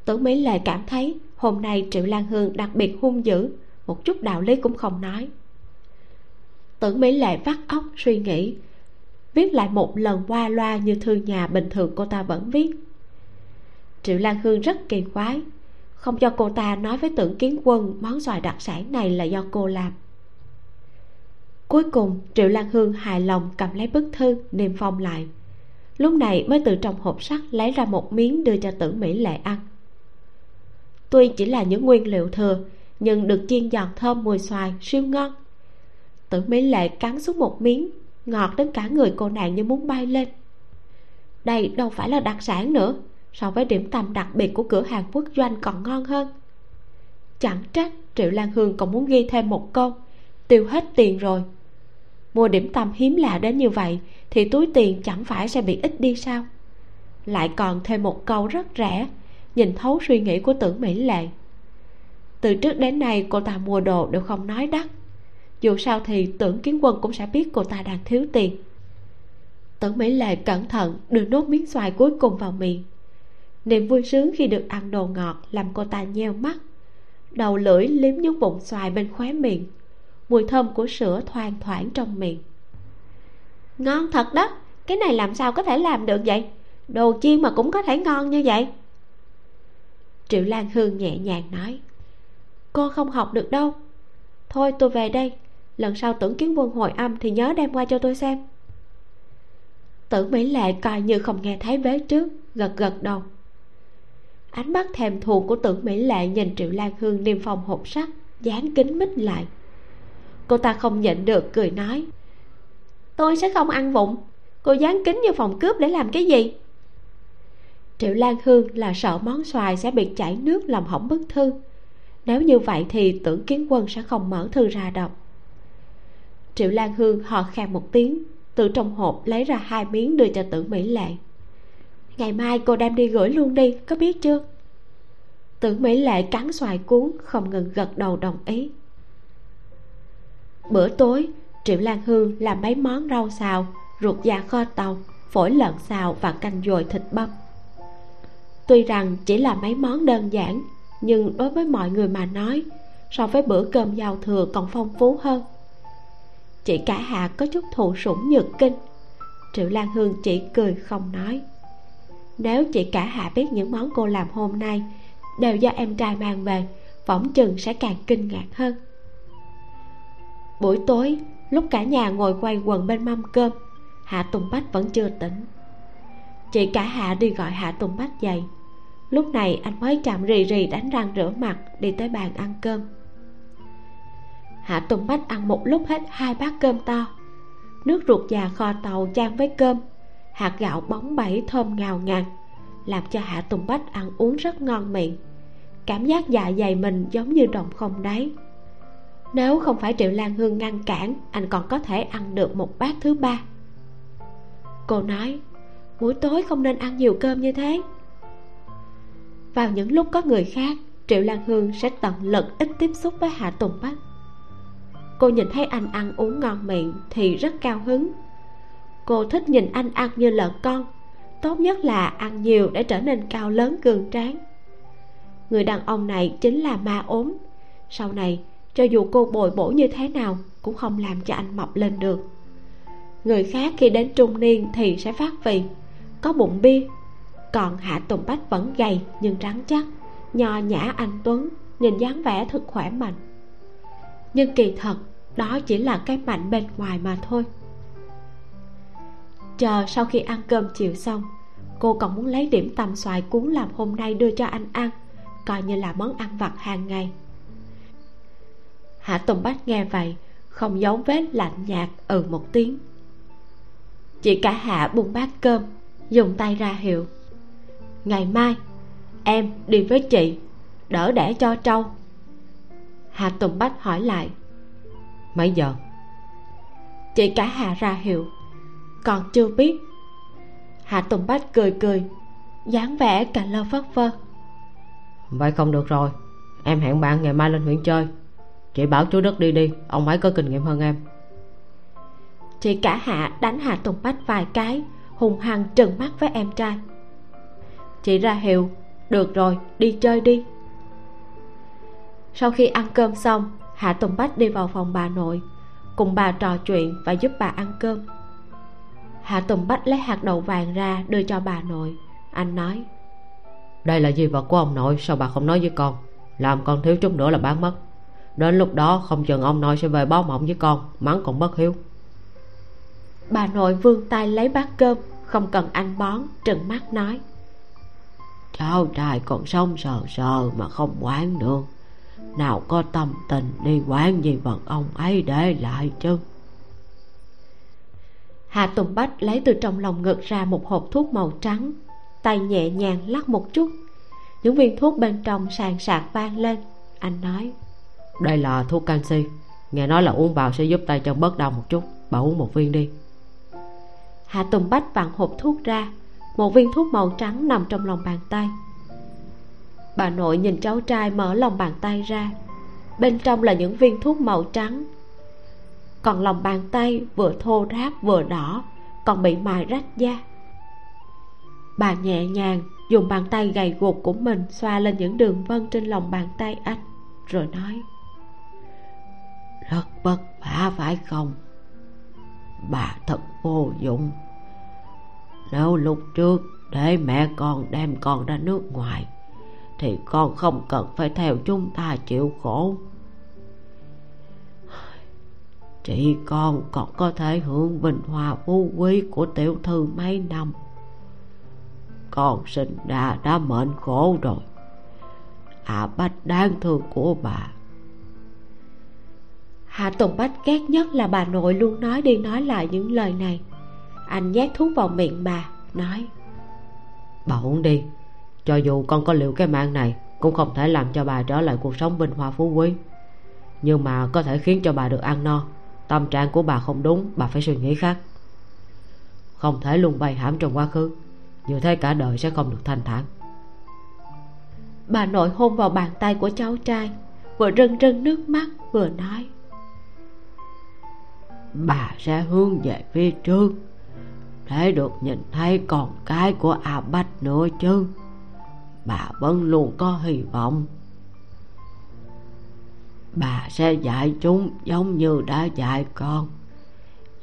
tưởng mỹ lệ cảm thấy hôm nay triệu lan hương đặc biệt hung dữ, một chút đạo lý cũng không nói. Tưởng mỹ lệ vắt óc suy nghĩ, viết lại một lần qua loa như thư nhà bình thường cô ta vẫn viết. Triệu lan hương rất kỳ quái, không cho cô ta nói với tưởng kiến quân món xoài đặc sản này là do cô làm. Cuối cùng, triệu lan hương hài lòng cầm lấy bức thư, niêm phong lại. Lúc này mới từ trong hộp sắt lấy ra một miếng đưa cho tưởng mỹ lệ ăn tuy chỉ là những nguyên liệu thừa, nhưng được chiên giòn thơm mùi xoài, siêu ngon. Tử mỹ lệ cắn xuống một miếng, ngọt đến cả người cô nàng như muốn bay lên. Đây đâu phải là đặc sản nữa, so với điểm tâm đặc biệt của cửa hàng quốc doanh còn ngon hơn. Chẳng trách triệu lan hương còn muốn ghi thêm một câu, tiêu hết tiền rồi. Mua điểm tâm hiếm lạ đến như vậy, thì túi tiền chẳng phải sẽ bị ít đi sao? Lại còn thêm một câu rất rẻ nhìn thấu suy nghĩ của tưởng mỹ lệ. Từ trước đến nay, cô ta mua đồ đều không nói đắt. Dù sao thì tưởng kiến quân cũng sẽ biết cô ta đang thiếu tiền. Tưởng mỹ lệ cẩn thận đưa nốt miếng xoài cuối cùng vào miệng. Niềm vui sướng khi được ăn đồ ngọt làm cô ta nheo mắt. Đầu lưỡi liếm nhúng bụng xoài bên khóe miệng. Mùi thơm của sữa thoang thoảng trong miệng. Ngon thật đó, cái này làm sao có thể làm được vậy? Đồ chiên mà cũng có thể ngon như vậy triệu lan hương nhẹ nhàng nói. Cô không học được đâu. Thôi tôi về đây. Lần sau tưởng kiến quân hồi âm thì nhớ đem qua cho tôi xem. Tưởng mỹ lệ coi như không nghe thấy vế trước, gật gật đầu. Ánh mắt thèm thuồng của tưởng mỹ lệ nhìn triệu lan hương niêm phòng hộp sắt, dán kính mít lại. Cô ta không nhịn được cười nói. Tôi sẽ không ăn vụng. Cô dán kính như phòng cướp để làm cái gì? Triệu lan hương là sợ món xoài sẽ bị chảy nước làm hỏng bức thư. Nếu như vậy thì tưởng kiến quân sẽ không mở thư ra đọc triệu lan hương hò khan một tiếng, từ trong hộp lấy ra hai miếng đưa cho tưởng mỹ lệ. Ngày mai cô đem đi gửi luôn đi, có biết chưa? Tưởng mỹ lệ cắn xoài cuốn, không ngừng gật đầu đồng ý. Bữa tối, triệu lan hương làm mấy món rau xào, ruột già kho tàu, phổi lợn xào và canh dồi thịt băm tuy rằng chỉ là mấy món đơn giản, nhưng đối với mọi người mà nói, so với bữa cơm giao thừa còn phong phú hơn. Chị cả hạ có chút thụ sủng nhược kinh, triệu lan hương chỉ cười không nói. Nếu chị cả hạ biết những món cô làm hôm nay đều do em trai mang về, phỏng chừng sẽ càng kinh ngạc hơn. Buổi tối, lúc cả nhà ngồi quay quần bên mâm cơm, hạ tùng bách vẫn chưa tỉnh. Chị cả hạ đi gọi hạ tùng bách dậy lúc này anh mới chạm rì rì đánh răng rửa mặt đi tới bàn ăn cơm. Hạ tùng bách ăn một lúc hết hai bát cơm to. Nước ruột già kho tàu chan với cơm. Hạt gạo bóng bẩy thơm ngào ngạt, làm cho hạ tùng bách ăn uống rất ngon miệng. Cảm giác dạ dày mình giống như đồng không đáy. Nếu không phải triệu lan hương ngăn cản, anh còn có thể ăn được một bát thứ ba. Cô nói, buổi tối không nên ăn nhiều cơm như thế vào những lúc có người khác triệu lan hương sẽ tận lực ít tiếp xúc với hạ tùng bách cô nhìn thấy anh ăn uống ngon miệng thì rất cao hứng. Cô thích nhìn anh ăn như lợn con tốt nhất là ăn nhiều để trở nên cao lớn cường tráng. Người đàn ông này chính là ma ốm. Sau này cho dù cô bồi bổ như thế nào cũng không làm cho anh mập lên được. Người khác khi đến trung niên thì sẽ phát vị, có bụng bia còn hạ tùng bách vẫn gầy nhưng rắn chắc, nho nhã anh tuấn, nhìn dáng vẻ thật khỏe mạnh. Nhưng kỳ thật, đó chỉ là cái mạnh bên ngoài mà thôi. Chờ sau khi ăn cơm chiều xong, cô còn muốn lấy điểm tầm xoài cuốn làm hôm nay đưa cho anh ăn, coi như là món ăn vặt hàng ngày. Hạ tùng bách nghe vậy, không giấu vết lạnh nhạt ừ một tiếng. Chị cả hạ buông bát cơm, dùng tay ra hiệu ngày mai em đi với chị đỡ đẻ cho trâu. Hạ tùng bách hỏi lại. Mấy giờ? Chị cả hạ ra hiệu. Còn chưa biết. Hạ tùng bách cười cười dáng vẻ cả lơ phất phơ. Vậy không được rồi. Em hẹn bạn ngày mai lên huyện chơi. Chị bảo chú đức đi đi ông ấy có kinh nghiệm hơn em. Chị cả hạ đánh hạ tùng bách vài cái hùng hăng trừng mắt với em trai chị ra hiệu được rồi đi chơi đi. Sau khi ăn cơm xong hạ tùng bách đi vào phòng bà nội cùng bà trò chuyện và giúp bà ăn cơm. Hạ tùng bách lấy hạt đậu vàng ra đưa cho bà nội. Anh nói đây là di vật của ông nội? Sao bà không nói với con? Làm con thiếu chút nữa là bán mất. Đến lúc đó không chừng ông nội sẽ về báo mộng với con mắng còn bất hiếu. Bà nội vươn tay lấy bát cơm không cần anh bón trừng mắt nói cháu trai còn sống sờ sờ mà không quán được. Nào có tâm tình đi quán gì vật ông ấy để lại chứ? Hạ Tùng Bách lấy từ trong lòng ngực ra một hộp thuốc màu trắng Tay nhẹ nhàng lắc một chút. Những viên thuốc bên trong sàn sạc vang lên. Anh nói Đây là thuốc canxi. Nghe nói là uống vào sẽ giúp tay chân bớt đau một chút. Bà uống một viên đi. Hạ Tùng Bách vặn hộp thuốc ra một viên thuốc màu trắng nằm trong lòng bàn tay. Bà nội nhìn cháu trai mở lòng bàn tay ra. Bên trong là những viên thuốc màu trắng. Còn lòng bàn tay vừa thô ráp vừa đỏ, còn bị mài rách da. Bà nhẹ nhàng dùng bàn tay gầy guộc của mình xoa lên những đường vân trên lòng bàn tay anh, rồi nói, rất vất vả phải không? Bà thật vô dụng nếu lúc trước, để mẹ con đem con ra nước ngoài, thì con không cần phải theo chúng ta chịu khổ. Chị con còn có thể hưởng bình hòa phú quý của tiểu thư mấy năm. Con sinh ra đã mệnh khổ rồi. À bách đáng thương của bà. Hạ tùng bách ghét nhất là bà nội luôn nói đi nói lại những lời này anh nhét thuốc vào miệng bà nói. Bà uống đi. Cho dù con có liệu cái mạng này cũng không thể làm cho bà trở lại cuộc sống bình hòa phú quý. Nhưng mà có thể khiến cho bà được ăn no. Tâm trạng của bà không đúng bà phải suy nghĩ khác. Không thể luôn bày hãm trong quá khứ. Như thế cả đời sẽ không được thanh thản. Bà nội hôn vào bàn tay của cháu trai vừa rưng rưng nước mắt vừa nói. Bà sẽ hướng về phía trước thể được nhìn thấy con cái của a bách nữa chứ? Bà vẫn luôn có hy vọng. Bà sẽ dạy chúng giống như đã dạy con.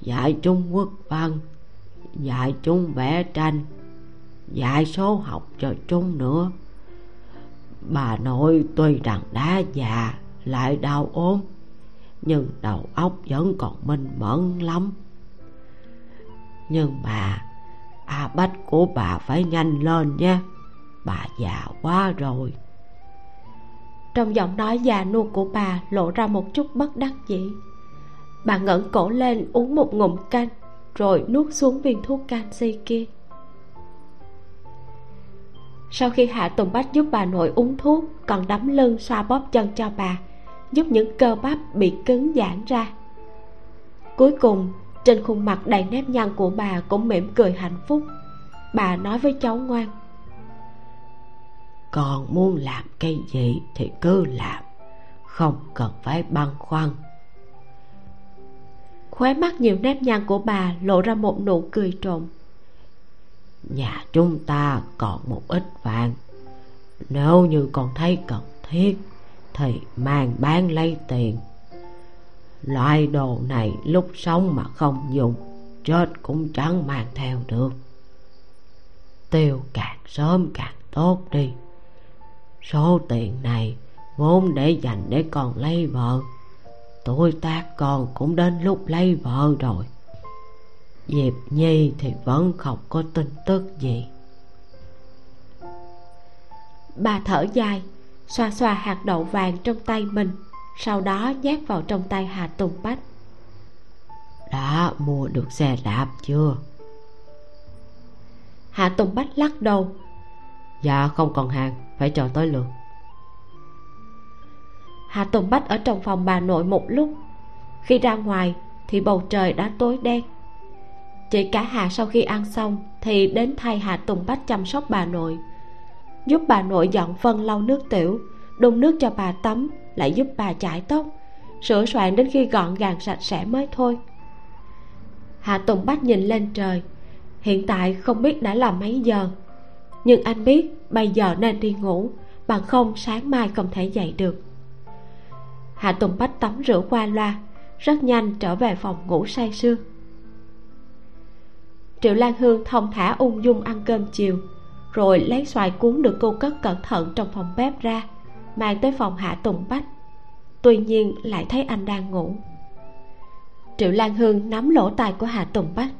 Dạy chúng quốc văn, dạy chúng vẽ tranh, dạy số học cho chúng nữa. Bà nội tuy rằng đã già, lại đau ốm, nhưng đầu óc vẫn còn minh mẫn lắm nhưng mà a bách của bà phải nhanh lên nhé. Bà già quá rồi. Trong giọng nói già nua của bà lộ ra một chút bất đắc dĩ. Bà ngẩng cổ lên uống một ngụm canh, rồi nuốt xuống viên thuốc canxi kia. Sau khi hạ tùng bách giúp bà nội uống thuốc, còn đấm lưng xoa bóp chân cho bà, giúp những cơ bắp bị cứng giãn ra. Cuối cùng trên khuôn mặt đầy nếp nhăn của bà cũng mỉm cười hạnh phúc. Bà nói với cháu ngoan. Con muốn làm cái gì thì cứ làm không cần phải băn khoăn. Khóe mắt nhiều nếp nhăn của bà lộ ra một nụ cười trộm. Nhà chúng ta còn một ít vàng. Nếu như con thấy cần thiết thì mang bán lấy tiền loại đồ này lúc sống mà không dùng, chết cũng chẳng mang theo được. Tiêu càng sớm càng tốt đi. Số tiền này vốn để dành để còn lấy vợ. Tuổi tác con cũng đến lúc lấy vợ rồi. Diệp nhi thì vẫn không có tin tức gì. Bà thở dài, xoa xoa hạt đậu vàng trong tay mình sau đó nhét vào trong tay hà tùng bách. Đã mua được xe đạp chưa? Hạ tùng bách lắc đầu. Dạ không còn hàng phải chờ tới lượt. Hạ tùng bách ở trong phòng bà nội một lúc. Khi ra ngoài thì bầu trời đã tối đen. Chị cả hà sau khi ăn xong thì đến thay hạ tùng bách chăm sóc bà nội. Giúp bà nội dọn phân lau nước tiểu đun nước cho bà tắm lại giúp bà chải tóc. Sửa soạn đến khi gọn gàng sạch sẽ mới thôi. Hạ tùng bách nhìn lên trời. Hiện tại không biết đã là mấy giờ. Nhưng anh biết bây giờ nên đi ngủ, bằng không sáng mai không thể dậy được. Hạ tùng bách tắm rửa qua loa, rất nhanh trở về phòng ngủ say sưa. Triệu lan hương thông thả ung dung ăn cơm chiều, rồi lấy xoài cuốn được cô cất cẩn thận trong phòng bếp ra mang tới phòng hạ tùng bách. Tuy nhiên lại thấy anh đang ngủ. Triệu lan hương nắm lỗ tai của hạ tùng bách.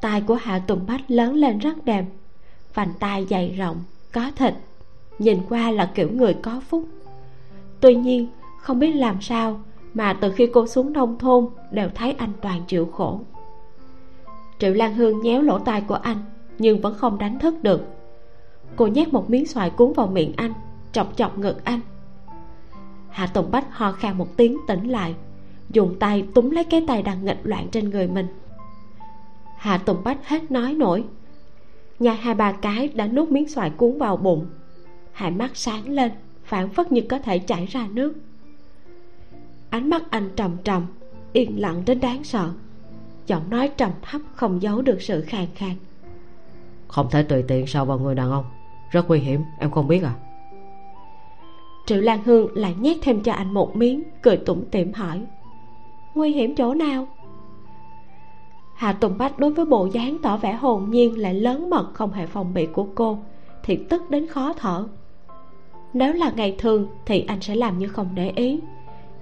Tai của hạ tùng bách lớn lên rất đẹp, vành tai dày rộng, có thịt, nhìn qua là kiểu người có phúc. Tuy nhiên, không biết làm sao mà từ khi cô xuống nông thôn đều thấy anh toàn chịu khổ. Triệu lan hương nhéo lỗ tai của anh nhưng vẫn không đánh thức được. Cô nhét một miếng xoài cuốn vào miệng anh chọc chọc ngực anh. Hạ tùng bách ho khan một tiếng tỉnh lại, dùng tay túm lấy cái tay đang nghịch loạn trên người mình. Hạ tùng bách hết nói nổi. Nhai hai ba cái đã nuốt miếng xoài cuốn vào bụng. Hai mắt sáng lên phản phất như có thể chảy ra nước. Ánh mắt anh trầm trầm, yên lặng đến đáng sợ. Giọng nói trầm thấp không giấu được sự khàn khàn. Không thể tùy tiện sờ vào người đàn ông, rất nguy hiểm, em không biết à triệu lan hương lại nhét thêm cho anh một miếng, cười tủm tỉm hỏi, nguy hiểm chỗ nào? Hà tùng bách đối với bộ dáng tỏ vẻ hồn nhiên lại lớn mật không hề phòng bị của cô, thì tức đến khó thở. Nếu là ngày thường thì anh sẽ làm như không để ý,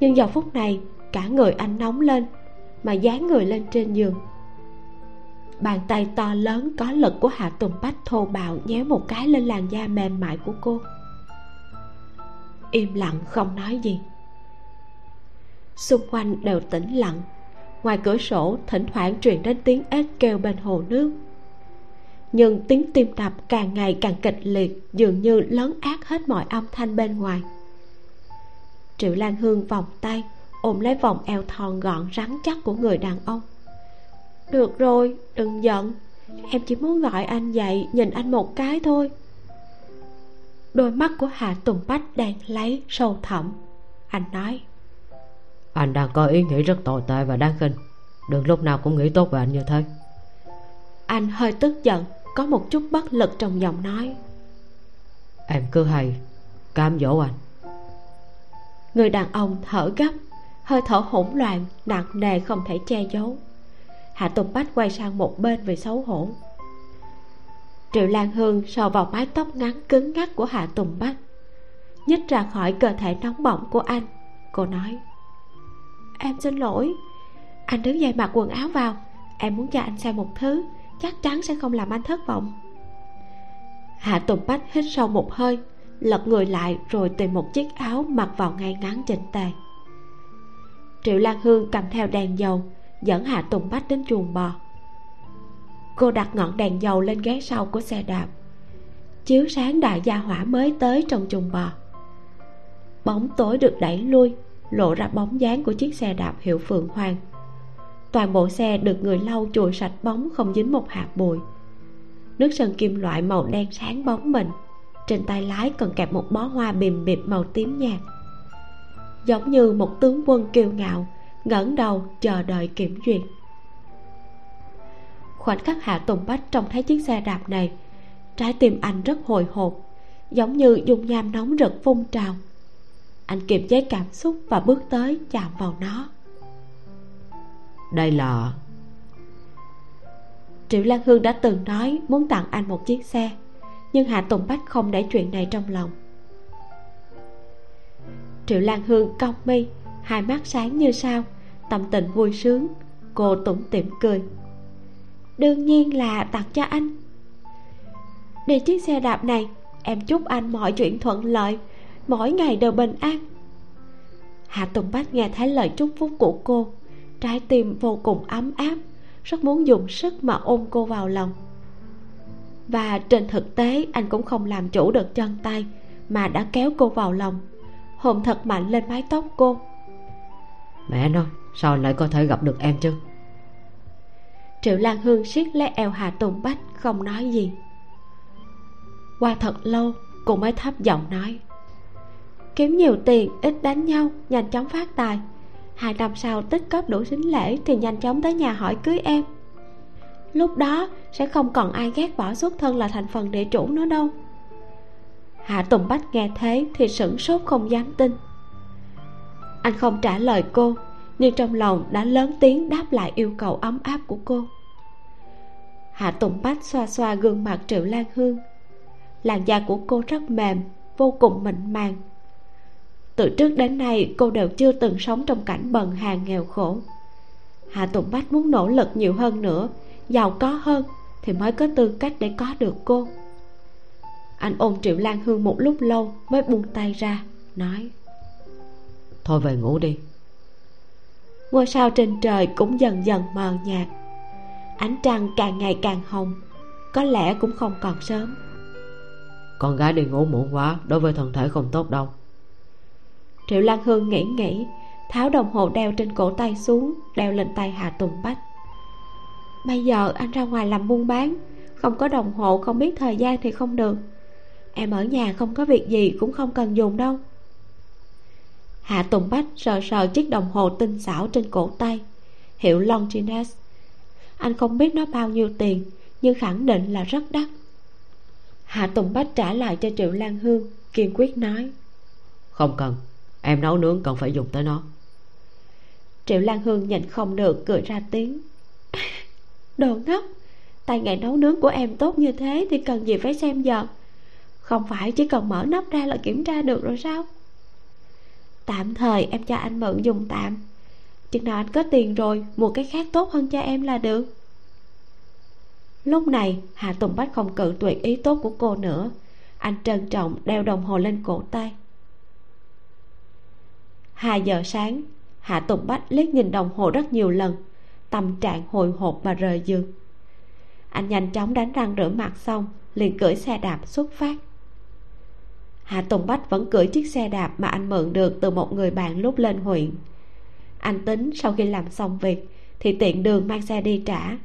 nhưng giờ phút này, cả người anh nóng lên, mà dán người lên trên giường. Bàn tay to lớn có lực của hạ tùng bách thô bạo nhéo một cái lên làn da mềm mại của cô im lặng không nói gì. Xung quanh đều tĩnh lặng, ngoài cửa sổ thỉnh thoảng truyền đến tiếng ếch kêu bên hồ nước. Nhưng tiếng tim đập càng ngày càng kịch liệt, dường như lớn ác hết mọi âm thanh bên ngoài. Triệu lan hương vòng tay, ôm lấy vòng eo thon gọn rắn chắc của người đàn ông. Được rồi, đừng giận, em chỉ muốn gọi anh dậy, nhìn anh một cái thôi đôi mắt của hạ tùng bách đang lấy sâu thẳm. Anh nói anh đang có ý nghĩ rất tồi tệ và đáng khinh. Đừng lúc nào cũng nghĩ tốt về anh như thế. Anh hơi tức giận có một chút bất lực trong giọng nói. Em cứ hay cám dỗ anh. Người đàn ông thở gấp hơi thở hỗn loạn nặng nề không thể che giấu. Hạ tùng bách quay sang một bên vì xấu hổ triệu lan hương sờ vào mái tóc ngắn cứng ngắc của hạ tùng bách nhích ra khỏi cơ thể nóng bỏng của anh. Cô nói, em xin lỗi, anh đứng dậy mặc quần áo vào, em muốn cho anh xem một thứ, chắc chắn sẽ không làm anh thất vọng. Hạ tùng bách hít sâu một hơi, lật người lại rồi tìm một chiếc áo mặc vào ngay ngắn chỉnh tề. Triệu lan hương cầm theo đèn dầu, dẫn hạ tùng bách đến chuồng bò cô đặt ngọn đèn dầu lên ghế sau của xe đạp. Chiếu sáng đại gia hỏa mới tới trong chuồng bò. Bóng tối được đẩy lui, lộ ra bóng dáng của chiếc xe đạp hiệu phượng hoàng. Toàn bộ xe được người lau chùi sạch bóng không dính một hạt bụi. Nước sơn kim loại màu đen sáng bóng mình, trên tay lái còn kẹp một bó hoa bìm bịp màu tím nhạt. Giống như một tướng quân kiêu ngạo, ngẩng đầu chờ đợi kiểm duyệt khoảnh khắc hạ tùng bách trông thấy chiếc xe đạp này trái tim anh rất hồi hộp giống như dung nham nóng rực phun trào. Anh kiềm chế cảm xúc và bước tới chạm vào nó. Đây là triệu lan hương đã từng nói muốn tặng anh một chiếc xe nhưng hạ tùng bách không để chuyện này trong lòng. Triệu lan hương cong mi hai mắt sáng như sao tâm tình vui sướng cô tủm tỉm cười đương nhiên là tặng cho anh. Đi chiếc xe đạp này, em chúc anh mọi chuyện thuận lợi, mỗi ngày đều bình an. Hạ tùng bách nghe thấy lời chúc phúc của cô, trái tim vô cùng ấm áp, rất muốn dùng sức mà ôm cô vào lòng. Và trên thực tế, anh cũng không làm chủ được chân tay mà đã kéo cô vào lòng hôn thật mạnh lên mái tóc cô. Mẹ nói sao lại có thể gặp được em chứ? Triệu lan hương siết lấy eo hà tùng bách, không nói gì. Qua thật lâu, cô mới thấp giọng nói, kiếm nhiều tiền, ít đánh nhau, nhanh chóng phát tài. Hai năm sau tích góp đủ xính lễ thì nhanh chóng tới nhà hỏi cưới em. Lúc đó sẽ không còn ai ghét bỏ xuất thân là thành phần địa chủ nữa đâu. Hạ tùng bách nghe thế thì sửng sốt không dám tin. Anh không trả lời cô nhưng trong lòng đã lớn tiếng đáp lại yêu cầu ấm áp của cô. Hạ tùng bách xoa xoa gương mặt triệu lan hương. Làn da của cô rất mềm, vô cùng mịn màng. Từ trước đến nay, cô đều chưa từng sống trong cảnh bần hàng nghèo khổ. Hạ tùng bách muốn nỗ lực nhiều hơn nữa, giàu có hơn thì mới có tư cách để có được cô. Anh ôm triệu lan hương một lúc lâu mới buông tay ra, nói, thôi về ngủ đi ngôi sao trên trời cũng dần dần mờ nhạt. Ánh trăng càng ngày càng hồng có lẽ cũng không còn sớm. Con gái đi ngủ muộn quá đối với thân thể không tốt đâu. Triệu lan hương nghĩ nghĩ tháo đồng hồ đeo trên cổ tay xuống đeo lên tay hà tùng bách. Bây giờ anh ra ngoài làm buôn bán không có đồng hồ không biết thời gian thì không được. Em ở nhà không có việc gì cũng không cần dùng đâu hạ tùng bách sờ sờ chiếc đồng hồ tinh xảo trên cổ tay. Hiệu longines anh không biết nó bao nhiêu tiền nhưng khẳng định là rất đắt. Hạ tùng bách trả lại cho triệu lan hương kiên quyết nói. Không cần em nấu nướng cần phải dùng tới nó. Triệu lan hương nhìn không được cười ra tiếng. Đồ ngốc tay nghề nấu nướng của em tốt như thế thì cần gì phải xem giờ? Không phải chỉ cần mở nắp ra là kiểm tra được rồi sao tạm thời, em cho anh mượn dùng tạm. Chừng nào anh có tiền rồi, mua cái khác tốt hơn cho em là được. Lúc này, hạ tùng bách không cự tuyệt ý tốt của cô nữa. Anh trân trọng đeo đồng hồ lên cổ tay. Hai giờ sáng, hạ tùng bách liếc nhìn đồng hồ rất nhiều lần, tâm trạng hồi hộp mà rời giường. Anh nhanh chóng đánh răng rửa mặt xong, liền cưỡi xe đạp xuất phát hạ tùng bách vẫn cưỡi chiếc xe đạp mà anh mượn được từ một người bạn lúc lên huyện. Anh tính sau khi làm xong việc thì tiện đường mang xe đi trả.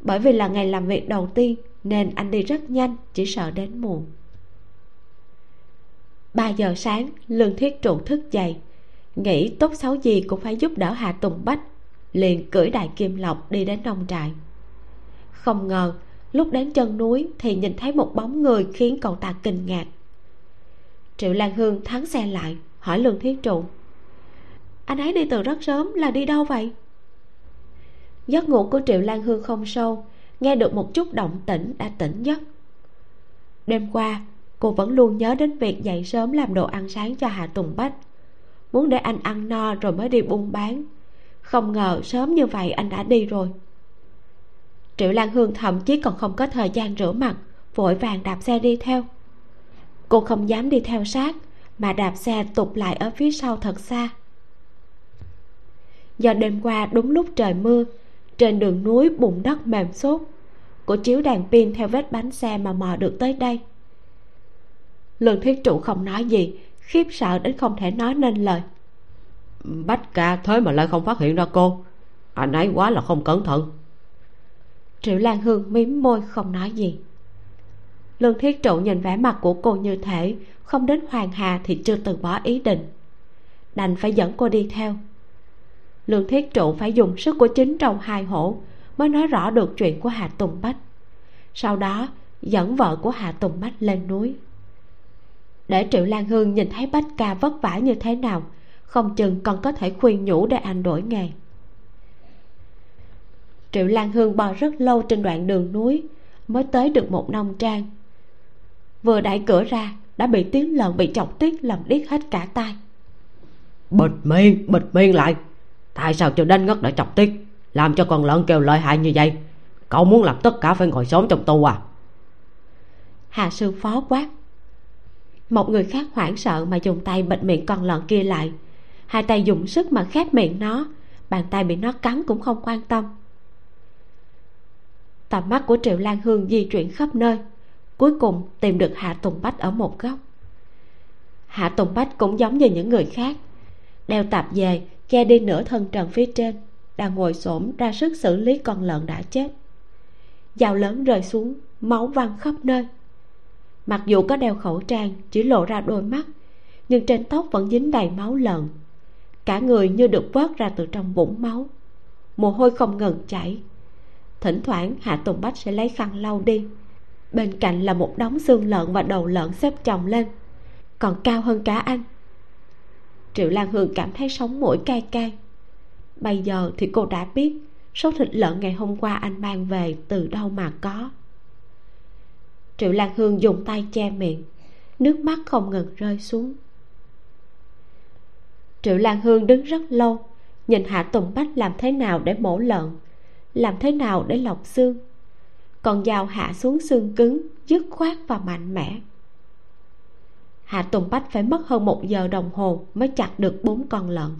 Bởi vì là ngày làm việc đầu tiên nên anh đi rất nhanh, chỉ sợ đến muộn. Ba giờ sáng, lương thiết trụ thức dậy, nghĩ tốt xấu gì cũng phải giúp đỡ hạ tùng bách, liền cưỡi đại kim lộc đi đến nông trại. Không ngờ, lúc đến chân núi thì nhìn thấy một bóng người khiến cậu ta kinh ngạc triệu lan hương thắng xe lại, hỏi lương thiết trụ. Anh ấy đi từ rất sớm là đi đâu vậy? Giấc ngủ của triệu lan hương không sâu, nghe được một chút động tĩnh đã tỉnh giấc. Đêm qua, cô vẫn luôn nhớ đến việc dậy sớm làm đồ ăn sáng cho hạ tùng bách. Muốn để anh ăn no rồi mới đi buôn bán. Không ngờ sớm như vậy anh đã đi rồi. Triệu lan hương thậm chí còn không có thời gian rửa mặt, vội vàng đạp xe đi theo cô không dám đi theo sát mà đạp xe tụt lại ở phía sau thật xa. Do đêm qua đúng lúc trời mưa trên đường núi bùn đất mềm xốp cô chiếu đèn pin theo vết bánh xe mà mò được tới đây. Lương thiết trụ không nói gì khiếp sợ đến không thể nói nên lời. Bách ca thế mà lại không phát hiện ra cô. Anh ấy quá là không cẩn thận. Triệu lan hương mím môi không nói gì lương thiết trụ nhìn vẻ mặt của cô như thể không đến hoàng hà thì chưa từ bỏ ý định. Đành phải dẫn cô đi theo. Lương thiết trụ phải dùng sức của chính trong hai hổ mới nói rõ được chuyện của hà tùng bách. Sau đó, dẫn vợ của hà tùng bách lên núi. Để triệu lan hương nhìn thấy bách ca vất vả như thế nào, không chừng còn có thể khuyên nhủ để anh đổi nghề. Triệu lan hương bò rất lâu trên đoạn đường núi mới tới được một nông trang vừa đẩy cửa ra đã bị tiếng lợn bị chọc tiết làm điếc hết cả tai. Bịt miệng bịt miệng lại. Tại sao cho đánh ngất đã chọc tiết làm cho con lợn kêu lợi hại như vậy? Cậu muốn làm tất cả phải ngồi xổm trong tù à? Hà sư phó quát. Một người khác hoảng sợ mà dùng tay bịt miệng con lợn kia lại. Hai tay dùng sức mà khép miệng nó bàn tay bị nó cắn cũng không quan tâm. Tầm mắt của triệu lan hương di chuyển khắp nơi cuối cùng tìm được hạ tùng bách ở một góc. Hạ tùng bách cũng giống như những người khác, đeo tạp về, che đi nửa thân trần phía trên, đang ngồi xổm ra sức xử lý con lợn đã chết. Dao lớn rơi xuống, máu văng khắp nơi. Mặc dù có đeo khẩu trang, chỉ lộ ra đôi mắt, nhưng trên tóc vẫn dính đầy máu lợn. Cả người như được vớt ra từ trong vũng máu. Mồ hôi không ngừng chảy. Thỉnh thoảng hạ tùng bách sẽ lấy khăn lau đi bên cạnh là một đống xương lợn và đầu lợn xếp chồng lên, còn cao hơn cả anh. Triệu lan hương cảm thấy sống mũi cay cay. Bây giờ thì cô đã biết số thịt lợn ngày hôm qua anh mang về từ đâu mà có. Triệu lan hương dùng tay che miệng, nước mắt không ngừng rơi xuống. Triệu lan hương đứng rất lâu, nhìn hạ tùng bách làm thế nào để mổ lợn, làm thế nào để lọc xương còn dao hạ xuống xương cứng dứt khoát và mạnh mẽ. Hạ tùng bách phải mất hơn một giờ đồng hồ mới chặt được bốn con lợn.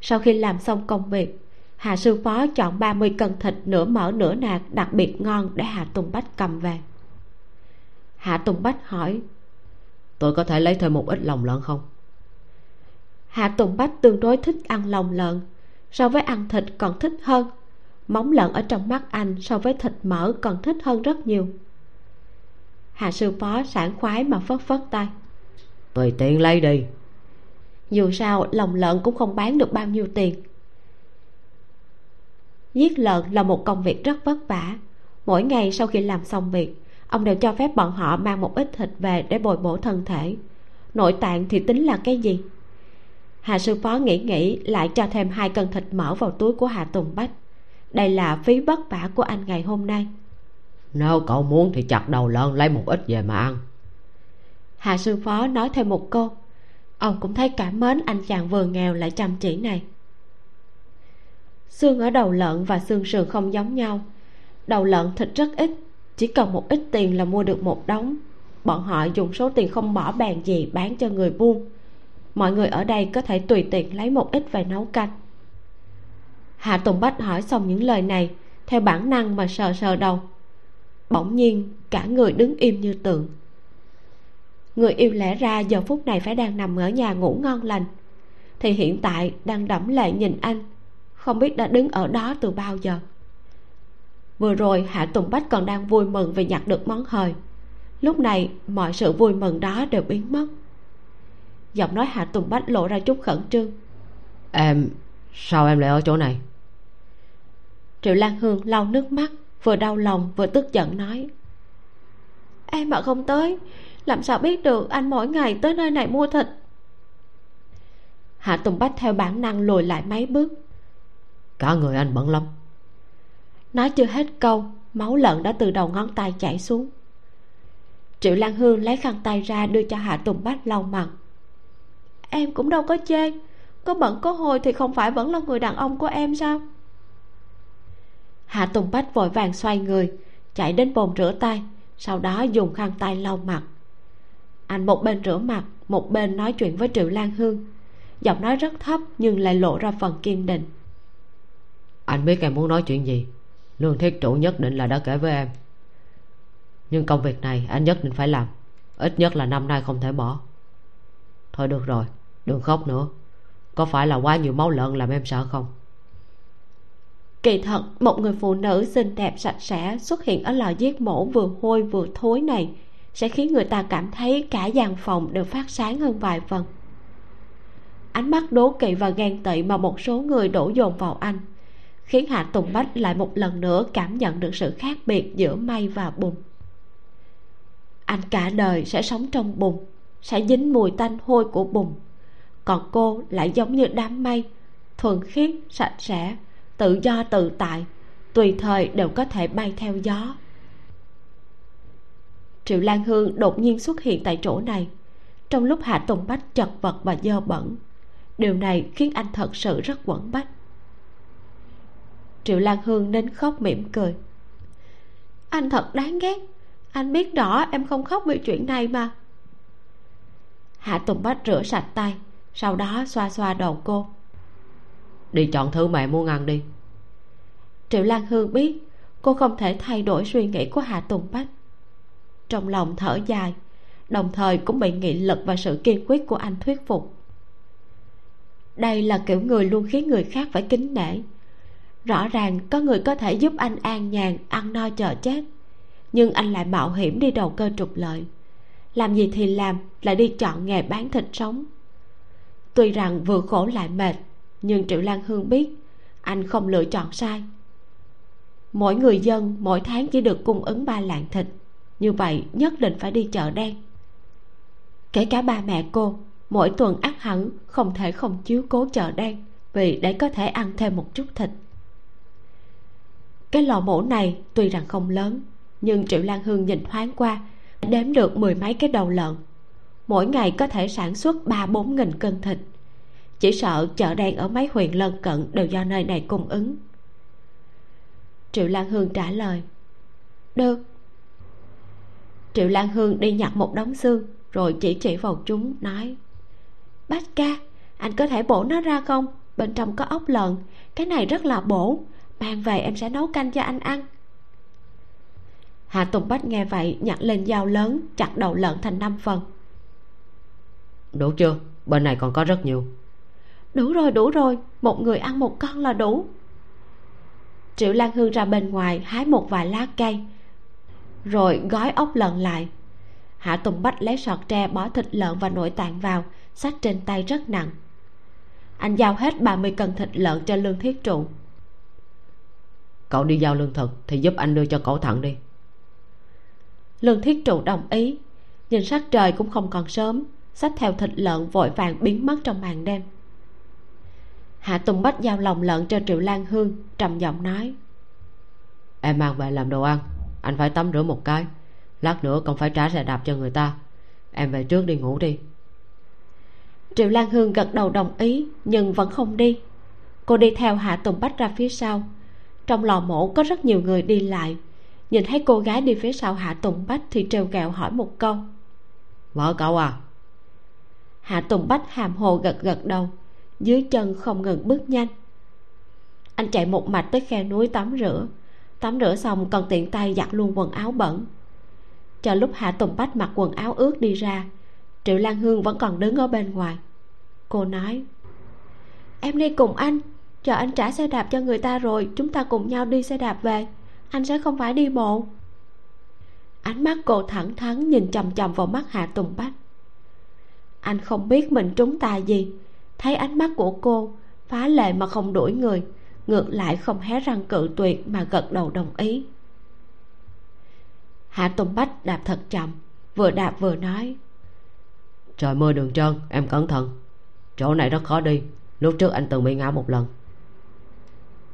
Sau khi làm xong công việc hà sư phó chọn 30 cân thịt nửa mỡ nửa nạc đặc biệt ngon để hạ tùng bách cầm về. Hạ tùng bách hỏi tôi có thể lấy thêm một ít lòng lợn không? Hạ tùng bách tương đối thích ăn lòng lợn so với ăn thịt còn thích hơn móng lợn ở trong mắt anh so với thịt mỡ còn thích hơn rất nhiều. Hạ sư phó sảng khoái mà phất phất tay. Tùy tiện lấy đi. Dù sao lòng lợn cũng không bán được bao nhiêu tiền. Giết lợn là một công việc rất vất vả. Mỗi ngày sau khi làm xong việc ông đều cho phép bọn họ mang một ít thịt về để bồi bổ thân thể. Nội tạng thì tính là cái gì? Hà sư phó nghĩ nghĩ lại cho thêm hai cân thịt mỡ vào túi của hà tùng bách đây là phí vất vả của anh ngày hôm nay. Nếu cậu muốn thì chặt đầu lợn lấy một ít về mà ăn. Hà sư phó nói thêm một câu. Ông cũng thấy cảm mến anh chàng vừa nghèo lại chăm chỉ này. Xương ở đầu lợn và xương sườn không giống nhau. Đầu lợn thịt rất ít chỉ cần một ít tiền là mua được một đống. Bọn họ dùng số tiền không bỏ bàn gì bán cho người buôn. Mọi người ở đây có thể tùy tiện lấy một ít về nấu canh hạ tùng bách hỏi xong những lời này, theo bản năng mà sờ sờ đầu. Bỗng nhiên, cả người đứng im như tượng. Người yêu lẽ ra giờ phút này phải đang nằm ở nhà ngủ ngon lành. Thì hiện tại đang đẫm lệ nhìn anh, không biết đã đứng ở đó từ bao giờ. Vừa rồi hạ tùng bách còn đang vui mừng vì nhặt được món hời. Lúc này, mọi sự vui mừng đó đều biến mất. Giọng nói hạ tùng bách lộ ra chút khẩn trương. Em, sao em lại ở chỗ này? Triệu lan hương lau nước mắt vừa đau lòng vừa tức giận nói. Em mà không tới làm sao biết được anh mỗi ngày tới nơi này mua thịt? Hạ tùng bách theo bản năng lùi lại mấy bước. Cả người anh bận lắm. Nói chưa hết câu máu lợn đã từ đầu ngón tay chảy xuống. Triệu lan hương lấy khăn tay ra đưa cho hạ tùng bách lau mặt. Em cũng đâu có chê có bận có hồi thì không phải vẫn là người đàn ông của em sao hạ tùng bách vội vàng xoay người, chạy đến bồn rửa tay, sau đó dùng khăn tay lau mặt. Anh một bên rửa mặt, một bên nói chuyện với triệu lan hương. Giọng nói rất thấp nhưng lại lộ ra phần kiên định. Anh biết em muốn nói chuyện gì? Lương thiết chủ nhất định là đã kể với em. Nhưng công việc này anh nhất định phải làm, ít nhất là năm nay không thể bỏ. Thôi được rồi, đừng khóc nữa. Có phải là quá nhiều máu lợn làm em sợ không? Kỳ thật, một người phụ nữ xinh đẹp sạch sẽ xuất hiện ở lò giết mổ vừa hôi vừa thối này sẽ khiến người ta cảm thấy cả gian phòng đều phát sáng hơn vài phần. Ánh mắt đố kỵ và ghen tị mà một số người đổ dồn vào anh khiến hạ tùng bách lại một lần nữa cảm nhận được sự khác biệt giữa may và bùn anh cả đời sẽ sống trong bùn sẽ dính mùi tanh hôi của bùn còn cô lại giống như đám mây, thuần khiết, sạch sẽ tự do tự tại, tùy thời đều có thể bay theo gió. Triệu lan hương đột nhiên xuất hiện tại chỗ này. Trong lúc hạ tùng bách chật vật và dơ bẩn, điều này khiến anh thật sự rất quẩn bách. Triệu lan hương nên khóc mỉm cười. Anh thật đáng ghét, anh biết rõ em không khóc vì chuyện này mà. Hạ tùng bách rửa sạch tay, sau đó xoa xoa đầu cô đi chọn thứ mẹ muốn ăn đi. Triệu lan hương biết cô không thể thay đổi suy nghĩ của hạ tùng bách. Trong lòng thở dài, đồng thời cũng bị nghị lực và sự kiên quyết của anh thuyết phục. Đây là kiểu người luôn khiến người khác phải kính nể. Rõ ràng có người có thể giúp anh an nhàn, ăn no chờ chết, nhưng anh lại mạo hiểm đi đầu cơ trục lợi. Làm gì thì làm, lại đi chọn nghề bán thịt sống. Tuy rằng vừa khổ lại mệt nhưng triệu lan hương biết, anh không lựa chọn sai. Mỗi người dân mỗi tháng chỉ được cung ứng ba lạng thịt. Như vậy nhất định phải đi chợ đen. Kể cả ba mẹ cô, mỗi tuần ắt hẳn không thể không chiếu cố chợ đen vì để có thể ăn thêm một chút thịt. Cái lò mổ này tuy rằng không lớn, nhưng triệu lan hương nhìn thoáng qua, đếm được mười mấy cái đầu lợn. Mỗi ngày có thể sản xuất ba bốn nghìn cân thịt chỉ sợ chợ đen ở mấy huyện lân cận đều do nơi này cung ứng. Triệu lan hương trả lời, được. Triệu lan hương đi nhặt một đống xương, rồi chỉ chỉ vào chúng, nói, bách ca, anh có thể bổ nó ra không? Bên trong có ốc lợn, cái này rất là bổ, mang về em sẽ nấu canh cho anh ăn. Hạ tùng bách nghe vậy, nhặt lên dao lớn, chặt đầu lợn thành năm phần. Đủ chưa? Bên này còn có rất nhiều đủ rồi đủ rồi. Một người ăn một con là đủ. Triệu lan hương ra bên ngoài hái một vài lá cây rồi gói ốc lợn lại. Hạ tùng bách lấy sọt tre bỏ thịt lợn và nội tạng vào xách trên tay rất nặng. Anh giao hết 30 cân thịt lợn cho lương thiết trụ. Cậu đi giao lương thực thì giúp anh đưa cho cậu thận đi. Lương thiết trụ đồng ý. Nhìn sắc trời cũng không còn sớm xách theo thịt lợn vội vàng biến mất trong màn đêm hạ tùng bách giao lòng lợn cho triệu lan hương trầm giọng nói. Em mang về làm đồ ăn anh phải tắm rửa một cái lát nữa còn phải trả xe đạp cho người ta. Em về trước đi ngủ đi. Triệu lan hương gật đầu đồng ý nhưng vẫn không đi. Cô đi theo hạ tùng bách ra phía sau. Trong lò mổ có rất nhiều người đi lại. Nhìn thấy cô gái đi phía sau hạ tùng bách thì trêu ghẹo hỏi một câu. Vợ cậu à. Hạ tùng bách hàm hồ gật gật đầu dưới chân không ngừng bước nhanh. Anh chạy một mạch tới khe núi tắm rửa. Tắm rửa xong còn tiện tay giặt luôn quần áo bẩn. Chờ lúc hạ tùng bách mặc quần áo ướt đi ra, triệu lan hương vẫn còn đứng ở bên ngoài. Cô nói, em đi cùng anh, chờ anh trả xe đạp cho người ta rồi chúng ta cùng nhau đi xe đạp về. Anh sẽ không phải đi bộ. Ánh mắt cô thẳng thắn nhìn chằm chằm vào mắt hạ tùng bách. Anh không biết mình trúng tài gì thấy ánh mắt của cô phá lệ mà không đuổi người ngược lại không hé răng cự tuyệt mà gật đầu đồng ý. Hạ tùng bách đạp thật chậm vừa đạp vừa nói trời mưa đường trơn em cẩn thận. Chỗ này rất khó đi lúc trước anh từng bị ngã một lần.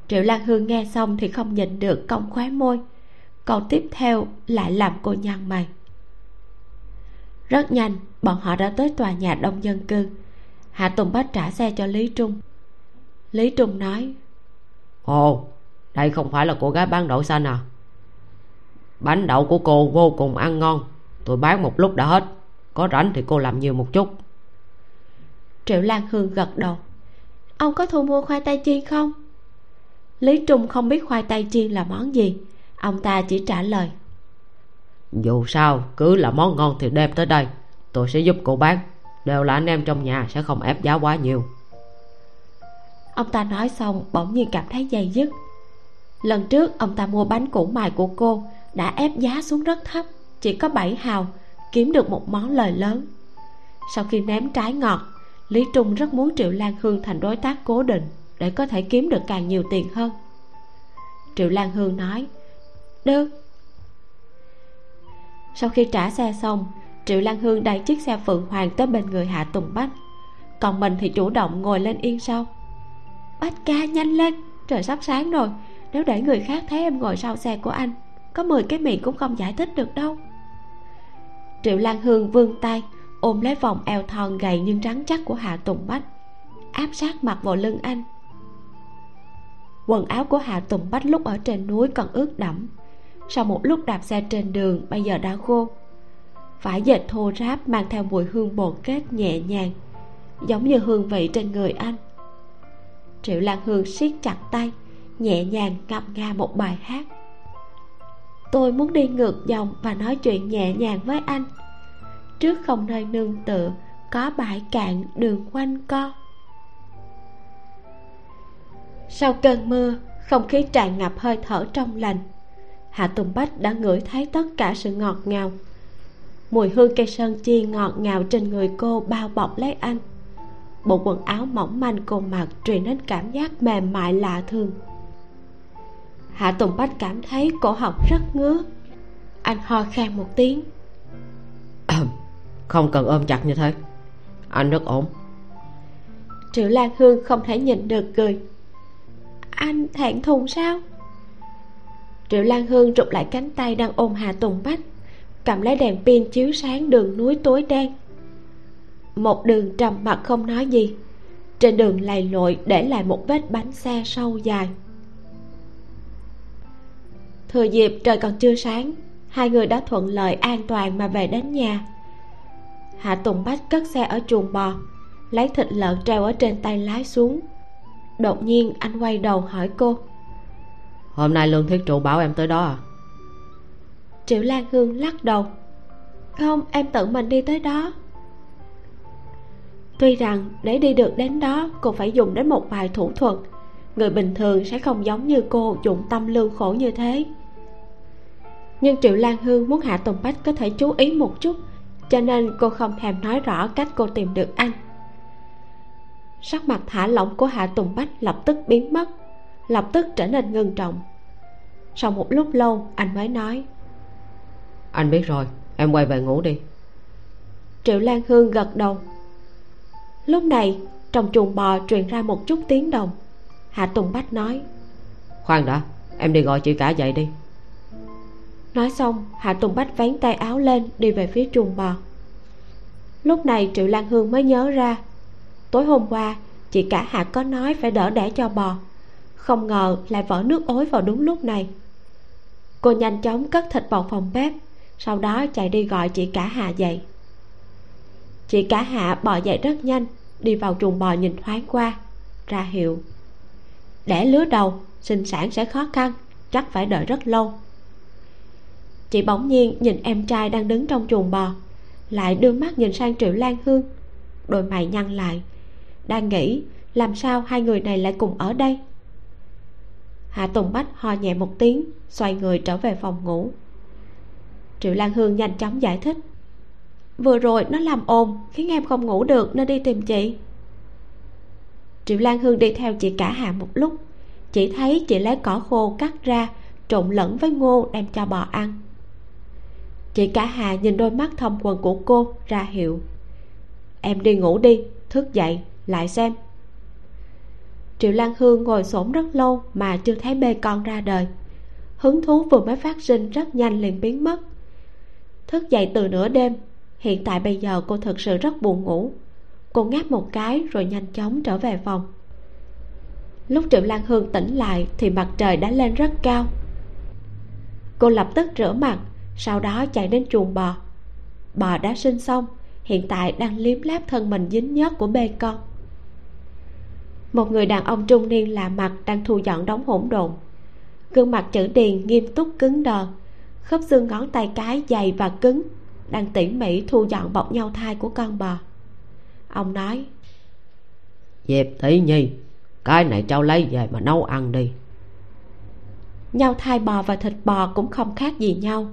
Triệu lan hương nghe xong thì không nhìn được cong khóe môi câu tiếp theo lại làm cô nhăn mày. Rất nhanh bọn họ đã tới tòa nhà đông dân cư hạ tùng bách trả xe cho lý trung. Lý trung nói ồ đây không phải là cô gái bán đậu xanh à? Bánh đậu của cô vô cùng ăn ngon. Tôi bán một lúc đã hết. Có rảnh thì cô làm nhiều một chút. Triệu lan hương gật đầu. Ông có thu mua khoai tây chiên không? Lý trung không biết khoai tây chiên là món gì. Ông ta chỉ trả lời dù sao cứ là món ngon thì đem tới đây. Tôi sẽ giúp cô bán đều là anh em trong nhà, sẽ không ép giá quá nhiều. Ông ta nói xong, bỗng nhiên cảm thấy dây dứt. Lần trước, ông ta mua bánh củ mài của cô, đã ép giá xuống rất thấp, chỉ có 7 hào, kiếm được một món lời lớn. Sau khi ném trái ngọt, lý trung rất muốn triệu lan hương thành đối tác cố định để có thể kiếm được càng nhiều tiền hơn. Triệu lan hương nói, được. Sau khi trả xe xong triệu lan hương đẩy chiếc xe phượng hoàng tới bên người hạ tùng bách. Còn mình thì chủ động ngồi lên yên sau. Bách ca, nhanh lên, trời sắp sáng rồi. Nếu để người khác thấy em ngồi sau xe của anh, có 10 cái miệng cũng không giải thích được đâu. Triệu lan hương vươn tay, ôm lấy vòng eo thon gầy nhưng rắn chắc của hạ tùng bách, áp sát mặt vào lưng anh. Quần áo của hạ tùng bách lúc ở trên núi còn ướt đẫm. Sau một lúc đạp xe trên đường, bây giờ đã khô vải dệt thô ráp mang theo mùi hương bột kết nhẹ nhàng, giống như hương vị trên người anh. Triệu lan hương siết chặt tay, nhẹ nhàng ngâm nga một bài hát. Tôi muốn đi ngược dòng và nói chuyện nhẹ nhàng với anh. Trước không nơi nương tựa, có bãi cạn đường quanh co. Sau cơn mưa, không khí tràn ngập hơi thở trong lành. Hạ tùng bách đã ngửi thấy tất cả sự ngọt ngào mùi hương cây sơn chi ngọt ngào trên người cô bao bọc lấy anh. Bộ quần áo mỏng manh cô mặc truyền đến cảm giác mềm mại lạ thường. Hạ tùng bách cảm thấy cổ họng rất ngứa. Anh ho khan một tiếng. Không cần ôm chặt như thế. Anh rất ổn. Triệu lan hương không thể nhìn được cười. Anh thẹn thùng sao? Triệu lan hương rụt lại cánh tay đang ôm hà tùng bách cầm lấy đèn pin chiếu sáng đường núi tối đen. Một đường trầm mặc không nói gì. Trên đường lầy lội để lại một vết bánh xe sâu dài. Thừa dịp trời còn chưa sáng, hai người đã thuận lợi an toàn mà về đến nhà. Hạ tùng bách cất xe ở chuồng bò, lấy thịt lợn treo ở trên tay lái xuống. Đột nhiên anh quay đầu hỏi cô. Hôm nay lương thiết trụ bảo em tới đó à? Triệu lan hương lắc đầu. Không, em tự mình đi tới đó. Tuy rằng để đi được đến đó cô phải dùng đến một vài thủ thuật. Người bình thường sẽ không giống như cô dụng tâm lưu khổ như thế. Nhưng triệu lan hương muốn hạ tùng bách có thể chú ý một chút, cho nên cô không thèm nói rõ cách cô tìm được anh. Sắc mặt thả lỏng của hạ tùng bách lập tức biến mất, lập tức trở nên ngưng trọng. Sau một lúc lâu, anh mới nói anh biết rồi em quay về ngủ đi. Triệu lan hương gật đầu. Lúc này trong chuồng bò truyền ra một chút tiếng động hạ tùng bách nói khoan đã em đi gọi chị cả dậy đi. Nói xong hạ tùng bách vén tay áo lên đi về phía chuồng bò. Lúc này triệu lan hương mới nhớ ra tối hôm qua chị cả hạ có nói phải đỡ đẻ cho bò. Không ngờ lại vỡ nước ối vào đúng lúc này. Cô nhanh chóng cất thịt vào phòng bếp sau đó chạy đi gọi chị cả hạ dậy. Chị cả hạ bò dậy rất nhanh, đi vào chuồng bò nhìn thoáng qua, ra hiệu đẻ lứa đầu, sinh sản sẽ khó khăn, chắc phải đợi rất lâu. Chị bỗng nhiên nhìn em trai đang đứng trong chuồng bò, lại đưa mắt nhìn sang triệu lan hương. Đôi mày nhăn lại, đang nghĩ làm sao hai người này lại cùng ở đây. Hạ tùng bách ho nhẹ một tiếng, xoay người trở về phòng ngủ triệu lan hương nhanh chóng giải thích. Vừa rồi nó làm ồn, khiến em không ngủ được, nên đi tìm chị. Triệu lan hương đi theo chị cả hà một lúc. Chỉ thấy chị lấy cỏ khô cắt ra, trộn lẫn với ngô đem cho bò ăn. Chị cả hà nhìn đôi mắt thâm quần của cô ra hiệu. Em đi ngủ đi, thức dậy, lại xem. Triệu lan hương ngồi xổm rất lâu mà chưa thấy bê con ra đời. Hứng thú vừa mới phát sinh rất nhanh liền biến mất thức dậy từ nửa đêm. Hiện tại bây giờ cô thực sự rất buồn ngủ. Cô ngáp một cái rồi nhanh chóng trở về phòng. Lúc triệu lan hương tỉnh lại thì mặt trời đã lên rất cao. Cô lập tức rửa mặt, sau đó chạy đến chuồng bò. Bò đã sinh xong, hiện tại đang liếm láp thân mình dính nhớt của bê con. Một người đàn ông trung niên lạ mặt đang thu dọn đống hỗn độn. Gương mặt chữ điền nghiêm túc cứng đờ khớp xương ngón tay cái dày và cứng đang tỉ mỉ thu dọn bọc nhau thai của con bò. Ông nói diệp thị nhi cái này cháu lấy về mà nấu ăn đi. Nhau thai bò và thịt bò cũng không khác gì nhau.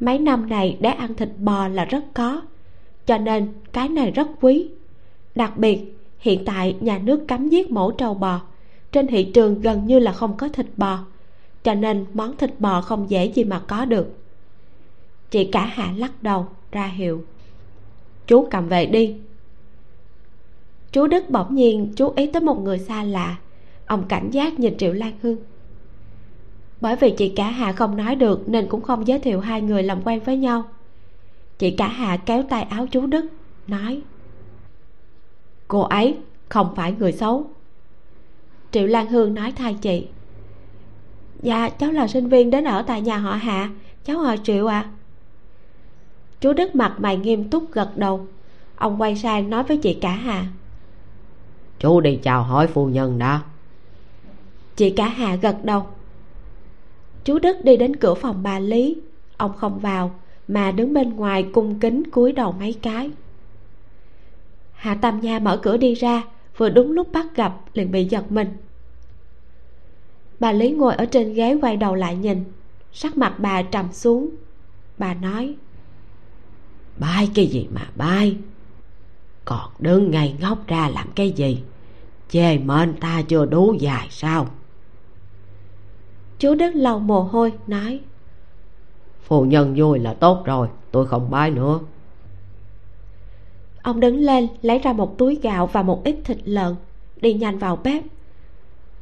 Mấy năm này để ăn thịt bò là rất có cho nên cái này rất quý. Đặc biệt hiện tại nhà nước cấm giết mổ trâu bò. Trên thị trường gần như là không có thịt bò cho nên món thịt bò không dễ gì mà có được. Chị cả hạ lắc đầu, ra hiệu. Chú cầm về đi. Chú đức bỗng nhiên chú ý tới một người xa lạ. Ông cảnh giác nhìn triệu lan hương. Bởi vì chị cả hạ không nói được nên cũng không giới thiệu hai người làm quen với nhau. Chị cả hạ kéo tay áo chú đức, nói, cô ấy không phải người xấu. Triệu lan hương nói thay chị dạ cháu là sinh viên đến ở tại nhà họ hạ. Cháu họ triệu à chú đức mặt mày nghiêm túc gật đầu. Ông quay sang nói với chị cả hà. Chú đi chào hỏi phu nhân đã. Chị cả hà gật đầu. Chú đức đi đến cửa phòng bà lý. Ông không vào mà đứng bên ngoài cung kính cúi đầu mấy cái. Hạ tam nha mở cửa đi ra vừa đúng lúc bắt gặp liền bị giật mình bà lý ngồi ở trên ghế quay đầu lại nhìn. Sắc mặt bà trầm xuống. Bà nói bay cái gì mà bay còn đứng ngay ngốc ra làm cái gì? Chê mệnh ta chưa đủ dài sao? Chú đức lau mồ hôi nói phu nhân vui là tốt rồi tôi không bái nữa. Ông đứng lên lấy ra một túi gạo và một ít thịt lợn đi nhanh vào bếp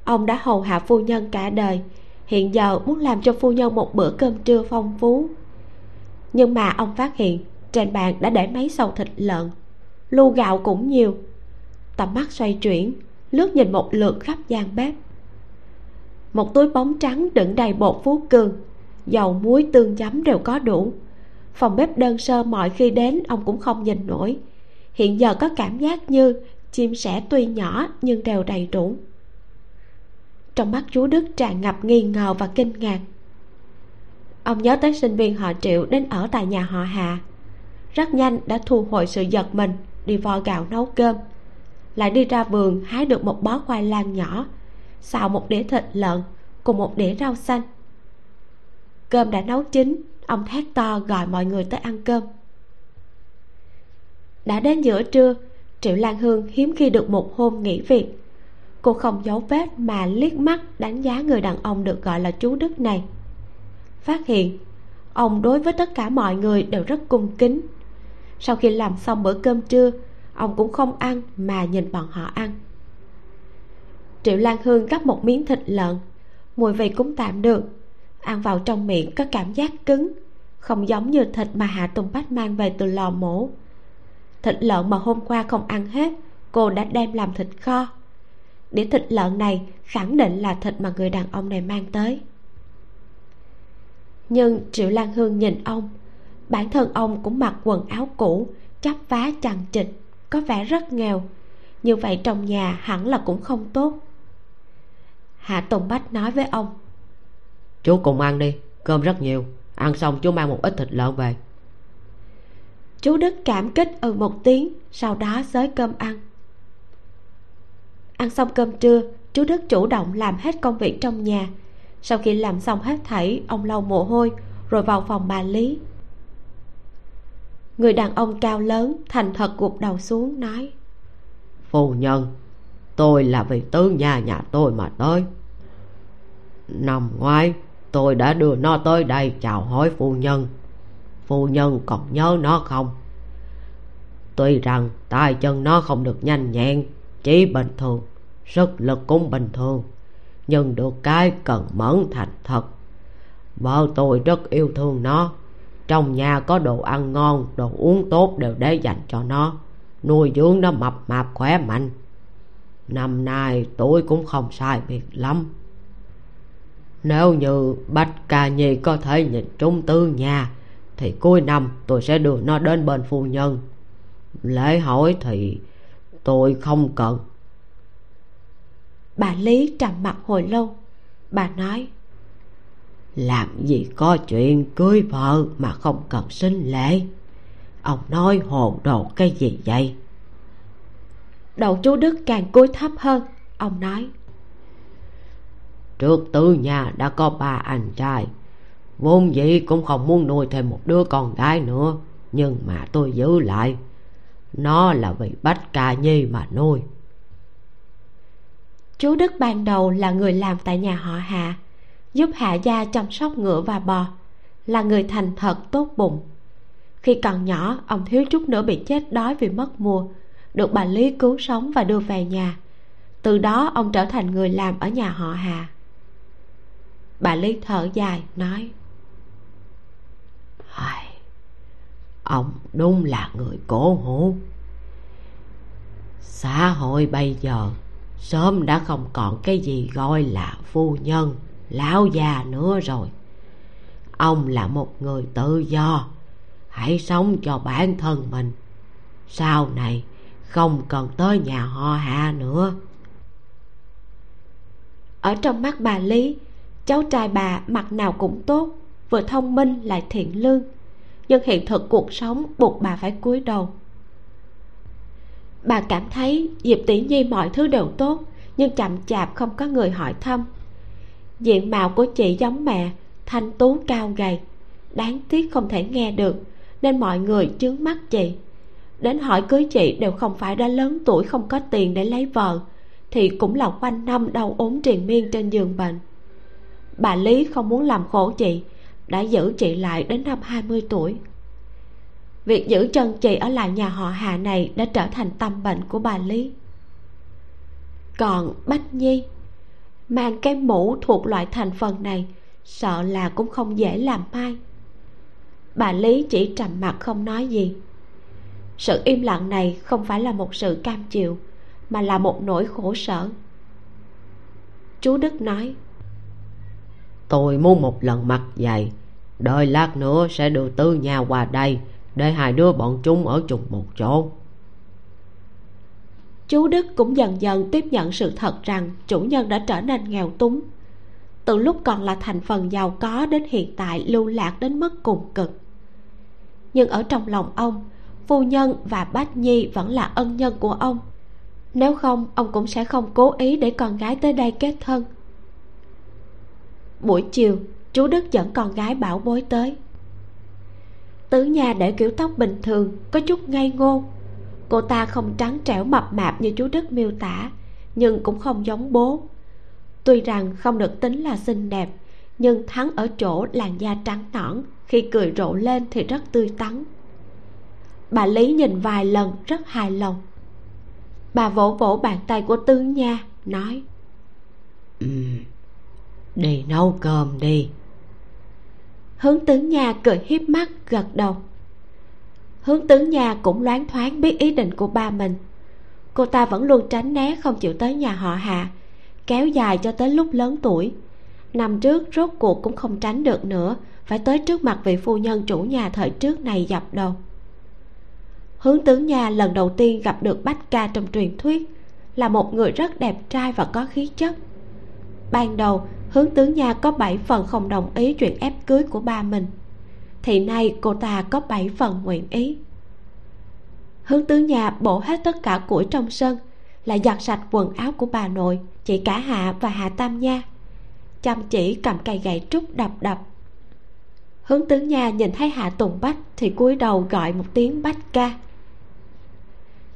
ông đã hầu hạ phu nhân cả đời. Hiện giờ muốn làm cho phu nhân một bữa cơm trưa phong phú. Nhưng mà ông phát hiện, trên bàn đã để mấy sầu thịt lợn, lu gạo cũng nhiều. Tầm mắt xoay chuyển, lướt nhìn một lượt khắp gian bếp. Một túi bóng trắng đựng đầy bột phú cường, dầu muối tương chấm đều có đủ. Phòng bếp đơn sơ mọi khi đến ông cũng không nhìn nổi. Hiện giờ có cảm giác như chim sẻ tuy nhỏ nhưng đều đầy đủ trong mắt chú đức tràn ngập nghi ngờ và kinh ngạc. Ông nhớ tới sinh viên họ triệu đến ở tại nhà họ Hạ, rất nhanh đã thu hồi sự giật mình đi vo gạo nấu cơm. Lại đi ra vườn hái được một bó khoai lang nhỏ xào một đĩa thịt lợn cùng một đĩa rau xanh. Cơm đã nấu chín ông thét to gọi mọi người tới ăn cơm. Đã đến giữa trưa triệu lan hương hiếm khi được một hôm nghỉ việc cô không giấu vết mà liếc mắt đánh giá người đàn ông được gọi là chú đức này. Phát hiện, ông đối với tất cả mọi người đều rất cung kính. Sau khi làm xong bữa cơm trưa, ông cũng không ăn mà nhìn bọn họ ăn. Triệu lan hương gắp một miếng thịt lợn, mùi vị cũng tạm được, ăn vào trong miệng có cảm giác cứng, không giống như thịt mà hạ tùng bách mang về từ lò mổ. Thịt lợn mà hôm qua không ăn hết, cô đã đem làm thịt kho đĩa thịt lợn này khẳng định là thịt mà người đàn ông này mang tới. Nhưng triệu lan hương nhìn ông bản thân ông cũng mặc quần áo cũ chắp vá chằng chịt có vẻ rất nghèo. Như vậy trong nhà hẳn là cũng không tốt. Hạ tùng bách nói với ông chú cùng ăn đi cơm rất nhiều. Ăn xong chú mang một ít thịt lợn về. Chú đức cảm kích ừ một tiếng sau đó xới cơm ăn ăn xong cơm trưa, chú đức chủ động làm hết công việc trong nhà. Sau khi làm xong hết thảy, ông lau mồ hôi, rồi vào phòng bà lý. Người đàn ông cao lớn, thành thật gục đầu xuống, nói, phu nhân, tôi là vị tứ nhà nhà tôi mà tới. Năm ngoái, tôi đã đưa nó tới đây chào hỏi phu nhân. Phu nhân còn nhớ nó không? Tuy rằng tay chân nó không được nhanh nhẹn chỉ bình thường, sức lực cũng bình thường, nhưng được cái cần mẫn thành thật. Vợ tôi rất yêu thương nó, trong nhà có đồ ăn ngon, đồ uống tốt đều để dành cho nó, nuôi dưỡng nó mập mạp khỏe mạnh. Năm nay tôi cũng không sai biệt lắm. Nếu như bách ca nhi có thể nhìn trúng tư nhà, thì cuối năm tôi sẽ đưa nó đến bên phu nhân. Lễ hỏi thì tôi không cần. Bà lý trầm mặt hồi lâu. Bà nói làm gì có chuyện cưới vợ mà không cần sinh lễ? Ông nói hồ đồ cái gì vậy? Đầu chú đức càng cúi thấp hơn. Ông nói trước tứ nhà đã có ba anh trai. Vốn dĩ cũng không muốn nuôi thêm một đứa con gái nữa nhưng mà tôi giữ lại nó là vì bách ca nhi mà nuôi. Chú đức ban đầu là người làm tại nhà họ hạ giúp hạ gia chăm sóc ngựa và bò là người thành thật tốt bụng. Khi còn nhỏ ông thiếu chút nữa bị chết đói vì mất mùa được bà lý cứu sống và đưa về nhà. Từ đó ông trở thành người làm ở nhà họ hà bà lý thở dài nói Ai, ông đúng là người cổ hủ. Xã hội bây giờ sớm đã không còn cái gì gọi là phu nhân, lão già nữa rồi. Ông là một người tự do, hãy sống cho bản thân mình. Sau này không cần tới nhà họ hạ nữa. Ở trong mắt bà lý, cháu trai bà mặt nào cũng tốt, vừa thông minh lại thiện lương nhưng hiện thực cuộc sống buộc bà phải cúi đầu. Bà cảm thấy diệp tỷ nhi mọi thứ đều tốt, nhưng chậm chạp không có người hỏi thăm. Diện mạo của chị giống mẹ, thanh tú cao gầy, đáng tiếc không thể nghe được, nên mọi người chướng mắt chị. Đến hỏi cưới chị đều không phải đã lớn tuổi không có tiền để lấy vợ, thì cũng là quanh năm đau ốm triền miên trên giường bệnh. Bà lý không muốn làm khổ chị đã giữ chị lại đến năm 20 tuổi. Việc giữ chân chị ở lại nhà họ hà này đã trở thành tâm bệnh của bà lý. Còn bách nhi, mang cái mũ thuộc loại thành phần này, sợ là cũng không dễ làm mai. Bà lý chỉ trầm mặt không nói gì. Sự im lặng này không phải là một sự cam chịu, mà là một nỗi khổ sở. Chú đức nói tôi muốn một lần mặc dày, đợi lát nữa sẽ đưa tư nhà qua đây để hai đứa bọn chúng ở chung một chỗ. Chú đức cũng dần dần tiếp nhận sự thật rằng chủ nhân đã trở nên nghèo túng. Từ lúc còn là thành phần giàu có đến hiện tại lưu lạc đến mức cùng cực. Nhưng ở trong lòng ông phu nhân và bách nhi vẫn là ân nhân của ông. Nếu không ông cũng sẽ không cố ý để con gái tới đây kết thân buổi chiều chú đức dẫn con gái bảo bối tới. Tứ nha để kiểu tóc bình thường có chút ngây ngô. Cô ta không trắng trẻo mập mạp như chú đức miêu tả nhưng cũng không giống bố. Tuy rằng không được tính là xinh đẹp nhưng thắng ở chỗ làn da trắng nõn khi cười rộ lên thì rất tươi tắn. Bà lý nhìn vài lần rất hài lòng. Bà vỗ vỗ bàn tay của tứ nha nói ừ, đi nấu cơm đi. Hướng tướng nhà cười hiếp mắt, gật đầu. Hướng tướng nhà cũng loáng thoáng biết ý định của ba mình. Cô ta vẫn luôn tránh né không chịu tới nhà họ hạ, kéo dài cho tới lúc lớn tuổi. Năm trước rốt cuộc cũng không tránh được nữa, phải tới trước mặt vị phu nhân chủ nhà thời trước này dập đầu. Hướng tướng nhà lần đầu tiên gặp được bách ca trong truyền thuyết, là một người rất đẹp trai và có khí chất. Ban đầu hướng tướng nhà có bảy phần không đồng ý chuyện ép cưới của ba mình. Thì nay cô ta có bảy phần nguyện ý. Hướng tướng nhà bổ hết tất cả củi trong sân lại giặt sạch quần áo của bà nội, chị cả hạ và hạ tam nha. Chăm chỉ cầm cây gậy trúc đập đập. Hướng tướng nhà nhìn thấy hạ tùng bách thì cúi đầu gọi một tiếng bách ca.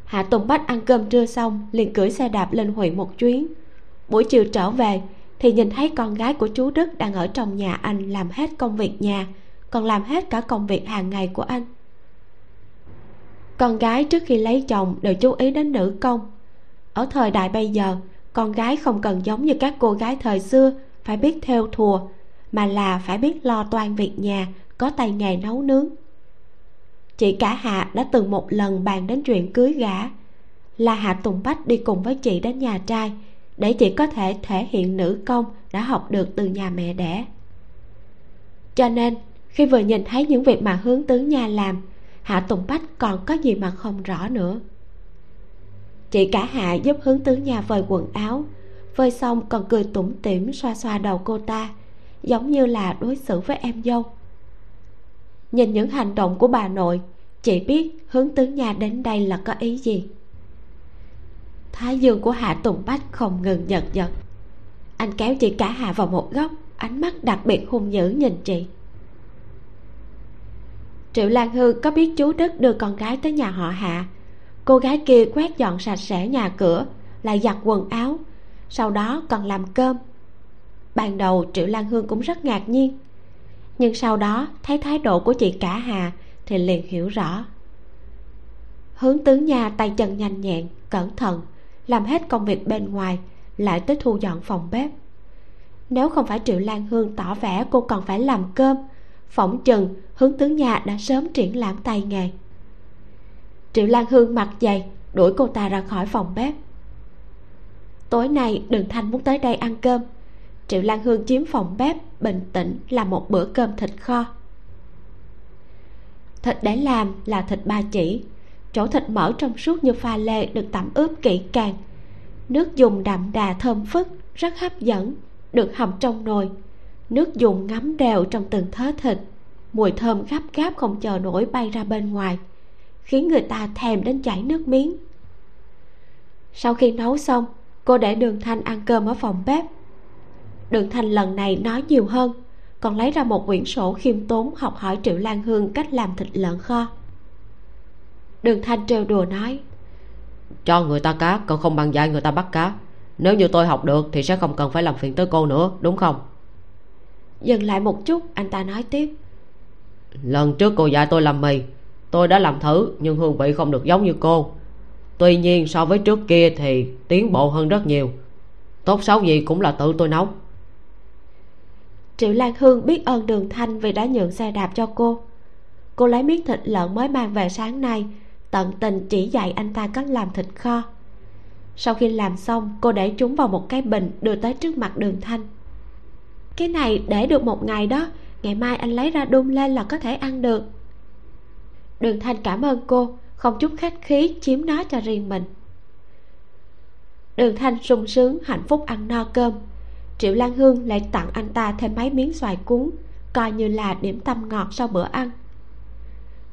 Hạ tùng bách ăn cơm trưa xong liền cưỡi xe đạp lên huyện một chuyến. Buổi chiều trở về thì nhìn thấy con gái của chú đức đang ở trong nhà anh làm hết công việc nhà, còn làm hết cả công việc hàng ngày của anh. Con gái trước khi lấy chồng đều chú ý đến nữ công. Ở thời đại bây giờ, con gái không cần giống như các cô gái thời xưa, phải biết theo thùa, mà là phải biết lo toan việc nhà, có tay nghề nấu nướng. Chị cả hạ đã từng một lần bàn đến chuyện cưới gả. Là hạ tùng bách đi cùng với chị đến nhà trai để chị có thể thể hiện nữ công đã học được từ nhà mẹ đẻ. Cho nên, khi vừa nhìn thấy những việc mà hướng tướng nhà làm, hạ tùng bách còn có gì mà không rõ nữa. Chị cả hạ giúp hướng tướng nhà vơi quần áo, vơi xong còn cười tủm tỉm xoa xoa đầu cô ta, giống như là đối xử với em dâu. Nhìn những hành động của bà nội chị biết hướng tướng nhà đến đây là có ý gì thái dương của hạ tùng bách không ngừng nhật nhật anh kéo chị cả hạ vào một góc, ánh mắt đặc biệt hung dữ nhìn chị. Triệu lan hương có biết chú đức đưa con gái tới nhà họ hạ. Cô gái kia quét dọn sạch sẽ nhà cửa, lại giặt quần áo, sau đó còn làm cơm. Ban đầu triệu lan hương cũng rất ngạc nhiên, nhưng sau đó thấy thái độ của chị cả hà thì liền hiểu rõ. Hướng tướng nhà tay chân nhanh nhẹn, cẩn thận làm hết công việc bên ngoài, lại tới thu dọn phòng bếp. Nếu không phải triệu lan hương tỏ vẻ cô còn phải làm cơm, phỏng chừng hướng tướng nhà đã sớm triển lãm tay nghề. Triệu lan hương mặt dày, đuổi cô ta ra khỏi phòng bếp. Tối nay đường thanh muốn tới đây ăn cơm. Triệu lan hương chiếm phòng bếp, bình tĩnh làm một bữa cơm thịt kho. Thịt để làm là thịt ba chỉ chỗ thịt mỡ trong suốt như pha lê được tẩm ướp kỹ càng. Nước dùng đậm đà thơm phức, rất hấp dẫn, được hầm trong nồi. Nước dùng ngấm đều trong từng thớ thịt. Mùi thơm gấp gáp không chờ nổi bay ra bên ngoài, khiến người ta thèm đến chảy nước miếng. Sau khi nấu xong, cô để đường thanh ăn cơm ở phòng bếp. Đường thanh lần này nói nhiều hơn, còn lấy ra một quyển sổ khiêm tốn học hỏi triệu lan hương cách làm thịt lợn kho đường thanh trêu đùa nói. Cho người ta cá còn không bằng dạy người ta bắt cá. Nếu như tôi học được thì sẽ không cần phải làm phiền tới cô nữa đúng không? Dừng lại một chút anh ta nói tiếp. Lần trước cô dạy tôi làm mì. Tôi đã làm thử nhưng hương vị không được giống như cô. Tuy nhiên so với trước kia thì tiến bộ hơn rất nhiều. Tốt xấu gì cũng là tự tôi nấu. Triệu lan hương biết ơn đường thanh vì đã nhượng xe đạp cho cô. Cô lấy miếng thịt lợn mới mang về sáng nay tận tình chỉ dạy anh ta cách làm thịt kho. Sau khi làm xong, cô để chúng vào một cái bình đưa tới trước mặt đường thanh. Cái này để được một ngày đó, ngày mai anh lấy ra đun lên là có thể ăn được. Đường thanh cảm ơn cô, không chút khách khí chiếm nó cho riêng mình. Đường thanh sung sướng, hạnh phúc ăn no cơm. Triệu lan hương lại tặng anh ta thêm mấy miếng xoài cuốn, coi như là điểm tâm ngọt sau bữa ăn.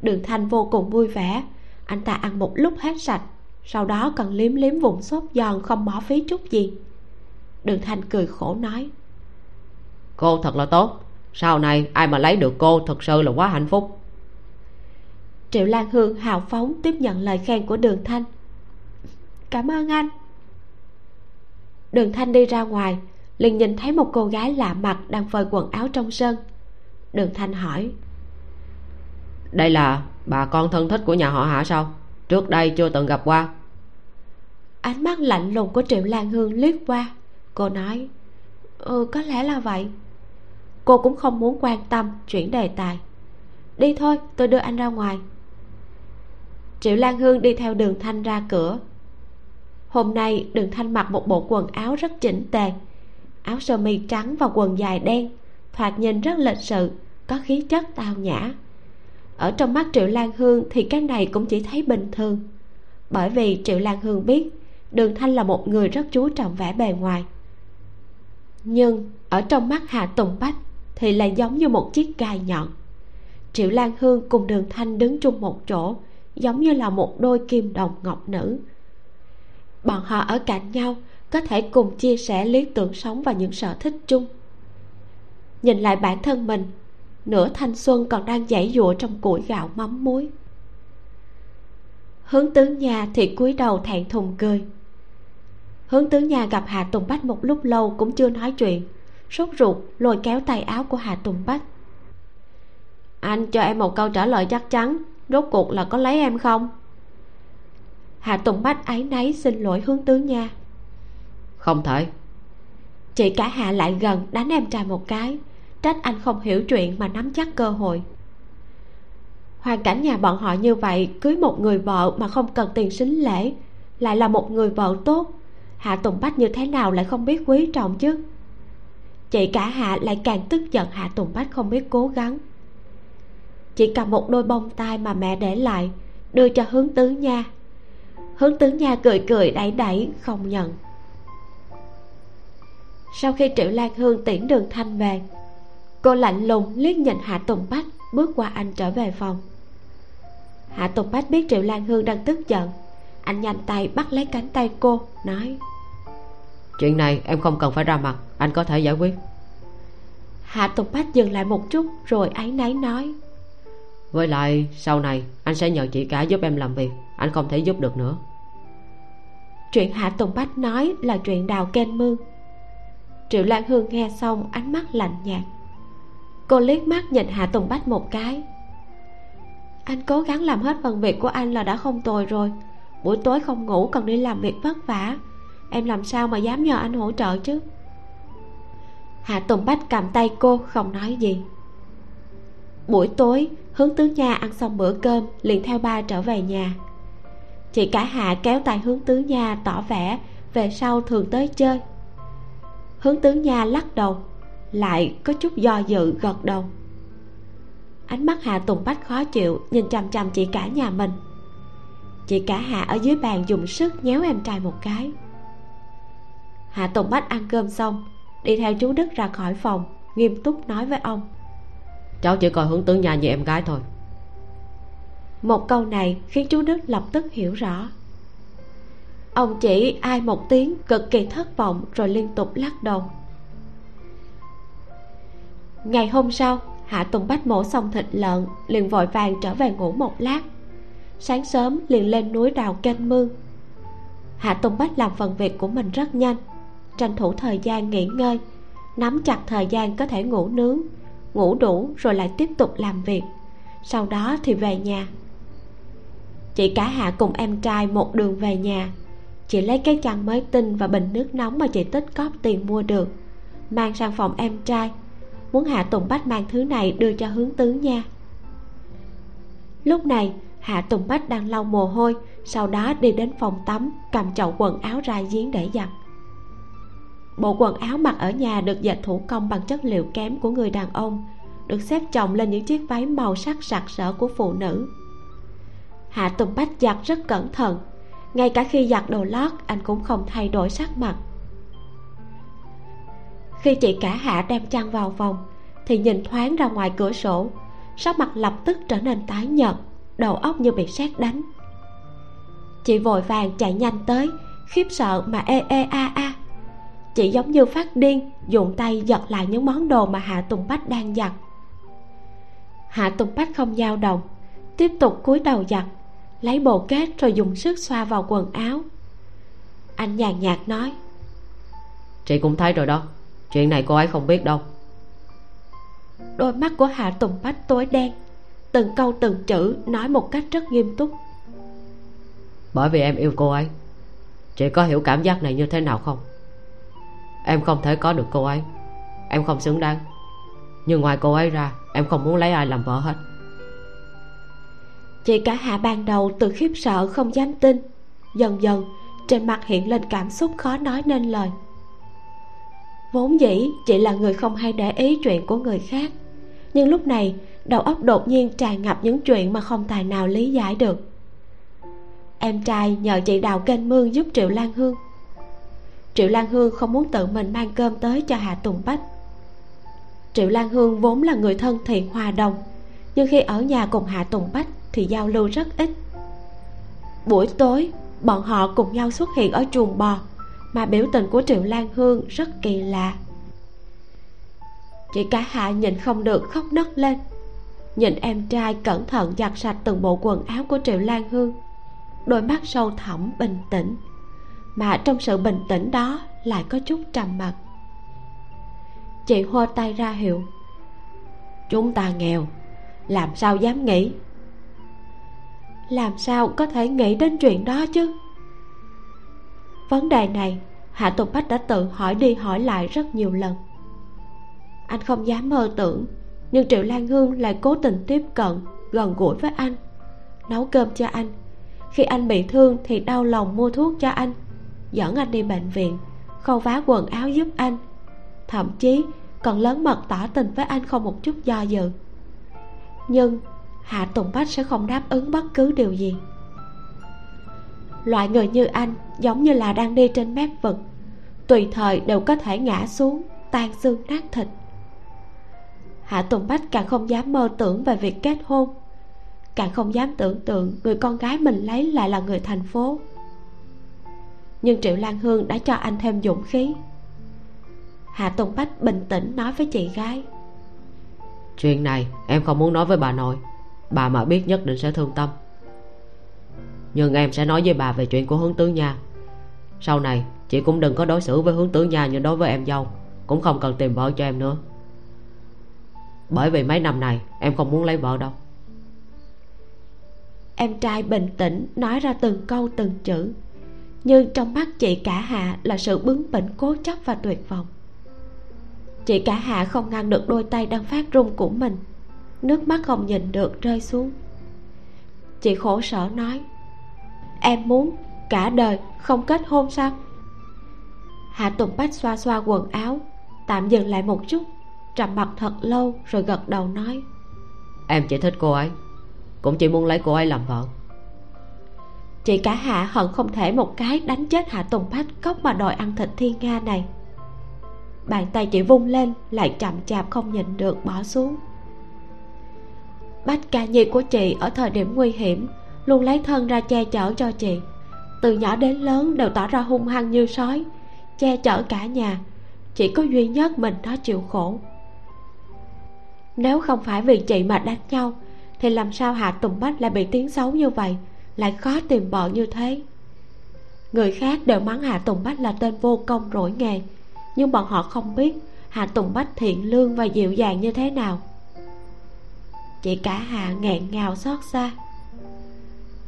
Đường thanh vô cùng vui vẻ anh ta ăn một lúc hết sạch sau đó còn liếm liếm vùng xốp giòn không bỏ phí chút gì. Đường thanh cười khổ nói cô thật là tốt sau này ai mà lấy được cô thật sự là quá hạnh phúc. Triệu lan hương hào phóng tiếp nhận lời khen của đường thanh. Cảm ơn anh. Đường thanh đi ra ngoài liền nhìn thấy một cô gái lạ mặt đang phơi quần áo trong sân. Đường thanh hỏi đây là bà con thân thích của nhà họ hạ sao? Trước đây chưa từng gặp qua. Ánh mắt lạnh lùng của triệu lan hương liếc qua. Cô nói ừ có lẽ là vậy. Cô cũng không muốn quan tâm chuyển đề tài. Đi thôi, tôi đưa anh ra ngoài. Triệu lan hương đi theo đường thanh ra cửa. Hôm nay, đường thanh mặc một bộ quần áo rất chỉnh tề, áo sơ mi trắng và quần dài đen, thoạt nhìn rất lịch sự, có khí chất tao nhã ở trong mắt triệu lan hương thì cái này cũng chỉ thấy bình thường. Bởi vì triệu lan hương biết, đường thanh là một người rất chú trọng vẻ bề ngoài. Nhưng ở trong mắt hà tùng bách thì lại giống như một chiếc gai nhọn. Triệu lan hương cùng đường thanh đứng chung một chỗ, giống như là một đôi kim đồng ngọc nữ. Bọn họ ở cạnh nhau, có thể cùng chia sẻ lý tưởng sống và những sở thích chung. Nhìn lại bản thân mình nửa thanh xuân còn đang dãy dụa trong củi gạo mắm muối. Hướng tướng nhà thì cúi đầu thẹn thùng cười. Hướng tướng nhà gặp hà tùng bách một lúc lâu cũng chưa nói chuyện. Sốt ruột lôi kéo tay áo của hà tùng bách. Anh cho em một câu trả lời chắc chắn rốt cuộc là có lấy em không? Hà tùng bách áy náy xin lỗi hướng tướng nha không thể. Chị cả hạ lại gần đánh em trai một cái trách anh không hiểu chuyện mà nắm chắc cơ hội. Hoàn cảnh nhà bọn họ như vậy, cưới một người vợ mà không cần tiền sính lễ, lại là một người vợ tốt. Hạ tùng bách như thế nào lại không biết quý trọng chứ? Chị cả hạ lại càng tức giận, hạ tùng bách không biết cố gắng. Chỉ cầm một đôi bông tai mà mẹ để lại, đưa cho hướng tứ nha. Hướng tứ nha cười cười, đẩy đẩy, không nhận. Sau khi triệu lan hương tiễn đường thanh về cô lạnh lùng liếc nhìn hạ tùng bách bước qua anh trở về phòng. Hạ tùng bách biết triệu lan hương đang tức giận. Anh nhanh tay bắt lấy cánh tay cô nói chuyện này em không cần phải ra mặt anh có thể giải quyết. Hạ tùng bách dừng lại một chút rồi áy náy nói với lại sau này anh sẽ nhờ chị cả giúp em làm việc anh không thể giúp được nữa. Chuyện hạ tùng bách nói là chuyện đào kênh mương. Triệu lan hương nghe xong ánh mắt lạnh nhạt cô liếc mắt nhìn hạ tùng bách một cái. Anh cố gắng làm hết phần việc của anh là đã không tồi rồi. Buổi tối không ngủ còn đi làm việc vất vả. Em làm sao mà dám nhờ anh hỗ trợ chứ? Hạ tùng bách cầm tay cô, không nói gì. Buổi tối, hướng tướng nha ăn xong bữa cơm, liền theo ba trở về nhà. Chị cả hạ kéo tay hướng tướng nha tỏ vẻ về sau thường tới chơi. Hướng tướng nha lắc đầu lại có chút do dự gật đầu. Ánh mắt hạ tùng bách khó chịu nhìn chằm chằm chị cả nhà mình. Chị cả hạ ở dưới bàn dùng sức nhéo em trai một cái. Hạ tùng bách ăn cơm xong đi theo chú đức ra khỏi phòng nghiêm túc nói với ông. Cháu chỉ coi hướng tướng nhà như em gái thôi. Một câu này khiến chú đức lập tức hiểu rõ. Ông chỉ ai một tiếng cực kỳ thất vọng rồi liên tục lắc đầu ngày hôm sau, hạ tùng bách mổ xong thịt lợn, liền vội vàng trở về ngủ một lát. Sáng sớm liền lên núi đào kênh mương. Hạ tùng bách làm phần việc của mình rất nhanh, tranh thủ thời gian nghỉ ngơi, nắm chặt thời gian có thể ngủ nướng, ngủ đủ rồi lại tiếp tục làm việc. Sau đó thì về nhà. Chị cả hạ cùng em trai một đường về nhà. Chị lấy cái chăn mới tinh và bình nước nóng mà chị tích cóp tiền mua được, mang sang phòng em trai muốn hạ tùng bách mang thứ này đưa cho hướng tứ nha. Lúc này, hạ tùng bách đang lau mồ hôi, sau đó đi đến phòng tắm, cầm chậu quần áo ra giếng để giặt. Bộ quần áo mặc ở nhà được dệt thủ công bằng chất liệu kém của người đàn ông, được xếp chồng lên những chiếc váy màu sắc sặc sỡ của phụ nữ. Hạ tùng bách giặt rất cẩn thận, ngay cả khi giặt đồ lót, anh cũng không thay đổi sắc mặt khi chị cả hạ đem chăn vào phòng, thì nhìn thoáng ra ngoài cửa sổ, sắc mặt lập tức trở nên tái nhợt, đầu óc như bị sét đánh. Chị vội vàng chạy nhanh tới, khiếp sợ mà ê ê a a. Chị giống như phát điên, dùng tay giật lại những món đồ mà hạ tùng bách đang giặt. Hạ tùng bách không dao động, tiếp tục cúi đầu giặt, lấy bộ kết rồi dùng sức xoa vào quần áo. Anh nhàn nhạt nói, chị cũng thấy rồi đó chuyện này cô ấy không biết đâu. Đôi mắt của hạ tùng bách tối đen từng câu từng chữ nói một cách rất nghiêm túc. Bởi vì em yêu cô ấy chị có hiểu cảm giác này như thế nào không? Em không thể có được cô ấy em không xứng đáng. Nhưng ngoài cô ấy ra em không muốn lấy ai làm vợ hết. Chị cả hạ ban đầu từ khiếp sợ không dám tin dần dần trên mặt hiện lên cảm xúc khó nói nên lời vốn dĩ chị là người không hay để ý chuyện của người khác. Nhưng lúc này, đầu óc đột nhiên tràn ngập những chuyện mà không tài nào lý giải được. Em trai nhờ chị đào kênh mương giúp triệu lan hương. Triệu lan hương không muốn tự mình mang cơm tới cho hạ tùng bách. Triệu lan hương vốn là người thân thiện hòa đồng, nhưng khi ở nhà cùng hạ tùng bách thì giao lưu rất ít. Buổi tối, bọn họ cùng nhau xuất hiện ở chuồng bò mà biểu tình của triệu lan hương rất kỳ lạ. Chị cả hạ nhìn không được khóc nấc lên. Nhìn em trai cẩn thận giặt sạch từng bộ quần áo của triệu lan hương, đôi mắt sâu thẳm bình tĩnh, mà trong sự bình tĩnh đó lại có chút trầm mặc. Chị hô tay ra hiệu, chúng ta nghèo, làm sao dám nghĩ? Làm sao có thể nghĩ đến chuyện đó chứ? Vấn đề này, hạ tùng bách đã tự hỏi đi hỏi lại rất nhiều lần. Anh không dám mơ tưởng, nhưng triệu lan hương lại cố tình tiếp cận, gần gũi với anh, nấu cơm cho anh. Khi anh bị thương thì đau lòng mua thuốc cho anh, dẫn anh đi bệnh viện, khâu vá quần áo giúp anh. Thậm chí, còn lớn mật tỏ tình với anh không một chút do dự. Nhưng hạ tùng bách sẽ không đáp ứng bất cứ điều gì loại người như anh giống như là đang đi trên mép vực. Tùy thời đều có thể ngã xuống, tan xương nát thịt. Hạ tùng bách càng không dám mơ tưởng về việc kết hôn. Càng không dám tưởng tượng người con gái mình lấy lại là người thành phố. Nhưng triệu lan hương đã cho anh thêm dũng khí. Hạ tùng bách bình tĩnh nói với chị gái. Chuyện này em không muốn nói với bà nội. Bà mà biết nhất định sẽ thương tâm nhưng em sẽ nói với bà về chuyện của hướng tướng nha. Sau này, chị cũng đừng có đối xử với hướng tướng nha như đối với em dâu. Cũng không cần tìm vợ cho em nữa. Bởi vì mấy năm này, em không muốn lấy vợ đâu. Em trai bình tĩnh, nói ra từng câu từng chữ. Nhưng trong mắt chị cả hạ là sự bướng bỉnh, cố chấp và tuyệt vọng. Chị cả hạ không ngăn được đôi tay đang phát run của mình. Nước mắt không nhìn được rơi xuống. Chị khổ sở nói em muốn cả đời không kết hôn sao? Hạ tùng bách xoa xoa quần áo tạm dừng lại một chút trầm mặt thật lâu rồi gật đầu nói. Em chỉ thích cô ấy cũng chỉ muốn lấy cô ấy làm vợ. Chị cả hạ hận không thể một cái đánh chết hạ tùng bách cốc mà đòi ăn thịt thiên nga này. Bàn tay chị vung lên lại chậm chạp không nhìn được bỏ xuống. Bách ca nhi của chị ở thời điểm nguy hiểm luôn lấy thân ra che chở cho chị. Từ nhỏ đến lớn đều tỏ ra hung hăng như sói, che chở cả nhà. Chỉ có duy nhất mình nó chịu khổ. Nếu không phải vì chị mà đánh nhau, thì làm sao hạ tùng bách lại bị tiếng xấu như vậy, lại khó tìm vợ như thế? Người khác đều mắng hạ tùng bách là tên vô công rỗi nghề, nhưng bọn họ không biết hạ tùng bách thiện lương và dịu dàng như thế nào. Chị cả hạ nghẹn ngào xót xa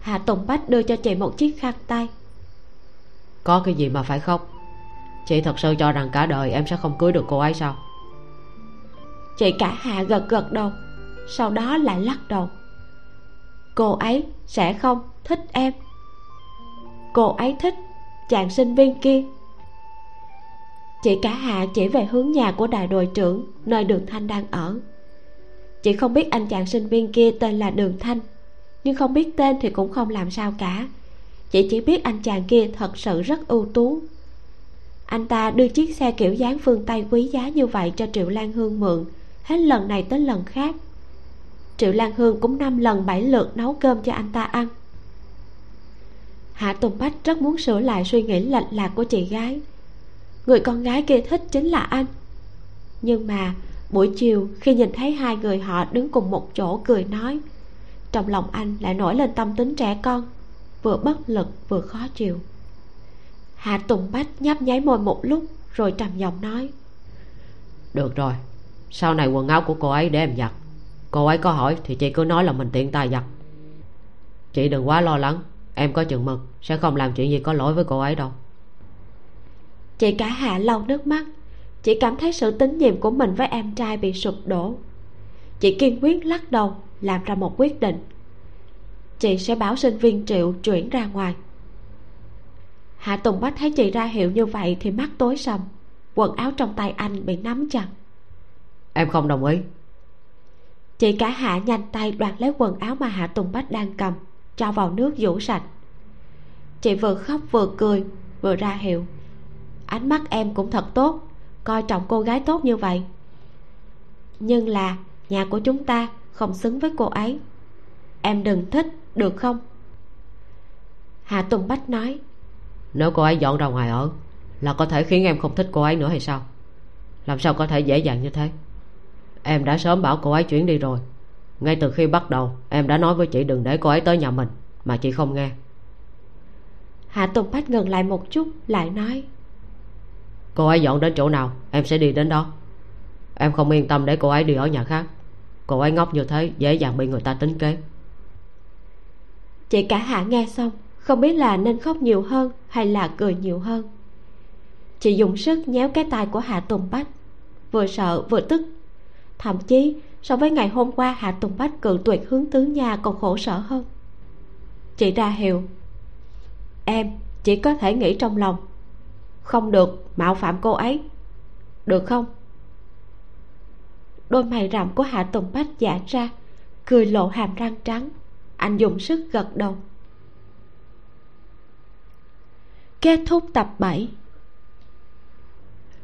hạ tùng bách đưa cho chị một chiếc khăn tay. Có cái gì mà phải khóc? Chị thật sự cho rằng cả đời em sẽ không cưới được cô ấy sao? Chị cả hạ gật gật đầu sau đó lại lắc đầu. Cô ấy sẽ không thích em. Cô ấy thích chàng sinh viên kia. Chị cả hạ chỉ về hướng nhà của đại đội trưởng nơi đường thanh đang ở. Chị không biết anh chàng sinh viên kia tên là đường thanh nhưng không biết tên thì cũng không làm sao cả. Chị chỉ biết anh chàng kia thật sự rất ưu tú. Anh ta đưa chiếc xe kiểu dáng phương tây quý giá như vậy cho triệu lan hương mượn, hết lần này tới lần khác. Triệu lan hương cũng năm lần bảy lượt nấu cơm cho anh ta ăn. Hạ tùng bách rất muốn sửa lại suy nghĩ lệch lạc của chị gái. Người con gái kia thích chính là anh. Nhưng mà buổi chiều khi nhìn thấy hai người họ đứng cùng một chỗ cười nói trong lòng anh lại nổi lên tâm tính trẻ con vừa bất lực vừa khó chịu. Hạ tùng bách nhấp nháy môi một lúc rồi trầm giọng nói được rồi sau này quần áo của cô ấy để em giặt. Cô ấy có hỏi thì chị cứ nói là mình tiện tay giặt. Chị đừng quá lo lắng em có chừng mực sẽ không làm chuyện gì có lỗi với cô ấy đâu. Chị cả hạ lau nước mắt chị cảm thấy sự tín nhiệm của mình với em trai bị sụp đổ. Chị kiên quyết lắc đầu làm ra một quyết định. Chị sẽ bảo sinh viên triệu chuyển ra ngoài. Hạ tùng bách thấy chị ra hiệu như vậy thì mắt tối sầm quần áo trong tay anh bị nắm chặt. Em không đồng ý. Chị cả hạ nhanh tay đoạt lấy quần áo mà hạ tùng bách đang cầm cho vào nước rũ sạch. Chị vừa khóc vừa cười vừa ra hiệu. Ánh mắt em cũng thật tốt coi trọng cô gái tốt như vậy. Nhưng là nhà của chúng ta không xứng với cô ấy. Em đừng thích được không? Hạ tùng bách nói. Nếu cô ấy dọn ra ngoài ở là có thể khiến em không thích cô ấy nữa hay sao? Làm sao có thể dễ dàng như thế? Em đã sớm bảo cô ấy chuyển đi rồi. Ngay từ khi bắt đầu em đã nói với chị đừng để cô ấy tới nhà mình mà chị không nghe. Hạ tùng bách ngừng lại một chút lại nói. Cô ấy dọn đến chỗ nào em sẽ đi đến đó. Em không yên tâm để cô ấy đi ở nhà khác cô ấy ngốc như thế, dễ dàng bị người ta tính kế. Chị cả hạ nghe xong, không biết là nên khóc nhiều hơn hay là cười nhiều hơn. Chị dùng sức nhéo cái tay của hạ tùng bách, vừa sợ vừa tức. Thậm chí, so với ngày hôm qua, hạ tùng bách cự tuyệt hướng tứ nhà còn khổ sở hơn. Chị ra hiệu, em chỉ có thể nghĩ trong lòng. Không được mạo phạm cô ấy. Được không? Đôi mày rậm của hạ tùng bách giãn ra cười lộ hàm răng trắng. Anh dùng sức gật đầu. Kết thúc tập 7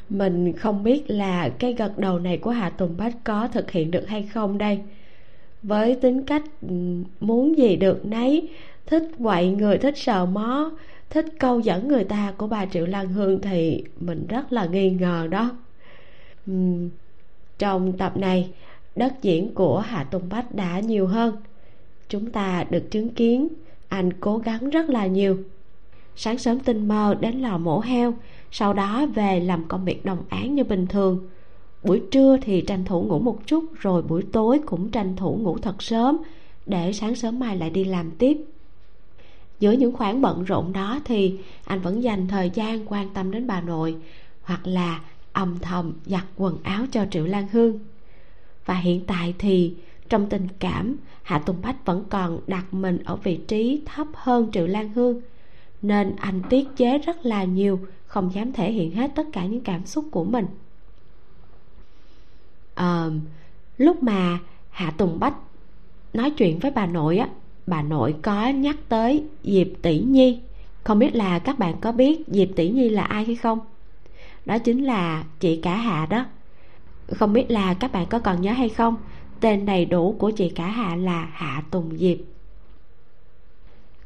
mình không biết là cái gật đầu này của Hạ Tùng Bách có thực hiện được hay không đây. Với tính cách muốn gì được nấy thích quậy người thích sờ mó thích câu dẫn người ta của bà triệu lan hương thì mình rất là nghi ngờ đó. Uhm, trong tập này, đất diễn của hạ tùng bách đã nhiều hơn. Chúng ta được chứng kiến, anh cố gắng rất là nhiều. Sáng sớm tinh mơ đến lò mổ heo, sau đó về làm công việc đồng án như bình thường. Buổi trưa thì tranh thủ ngủ một chút, rồi buổi tối cũng tranh thủ ngủ thật sớm, để sáng sớm mai lại đi làm tiếp. Giữa những khoảng bận rộn đó thì anh vẫn dành thời gian quan tâm đến bà nội, hoặc là âm thầm giặt quần áo cho triệu lan hương. Và hiện tại thì trong tình cảm hạ tùng bách vẫn còn đặt mình ở vị trí thấp hơn triệu lan hương nên anh tiết chế rất là nhiều không dám thể hiện hết tất cả những cảm xúc của mình. À, lúc mà hạ tùng bách nói chuyện với bà nội á bà nội có nhắc tới diệp tỷ nhi. Không biết là các bạn có biết diệp tỷ nhi là ai hay không? Đó chính là chị cả hạ đó. Không biết là các bạn có còn nhớ hay không, tên đầy đủ của chị cả hạ là hạ tùng diệp.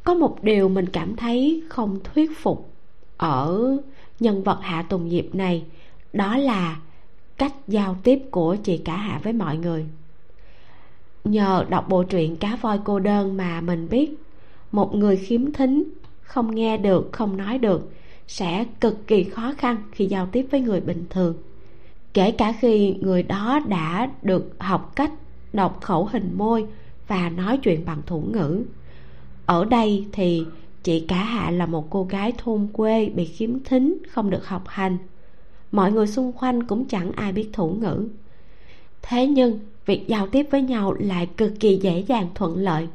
Có một điều mình cảm thấy không thuyết phục ở nhân vật hạ tùng diệp này, đó là cách giao tiếp của chị cả hạ với mọi người. Nhờ đọc bộ truyện cá voi cô đơn mà mình biết, một người khiếm thính không nghe được, không nói được sẽ cực kỳ khó khăn khi giao tiếp với người bình thường. Kể cả khi người đó đã được học cách đọc khẩu hình môi và nói chuyện bằng thủ ngữ. Ở đây thì chị cả hạ là một cô gái thôn quê bị khiếm thính, không được học hành. Mọi người xung quanh cũng chẳng ai biết thủ ngữ. Thế nhưng, việc giao tiếp với nhau lại cực kỳ dễ dàng thuận lợi,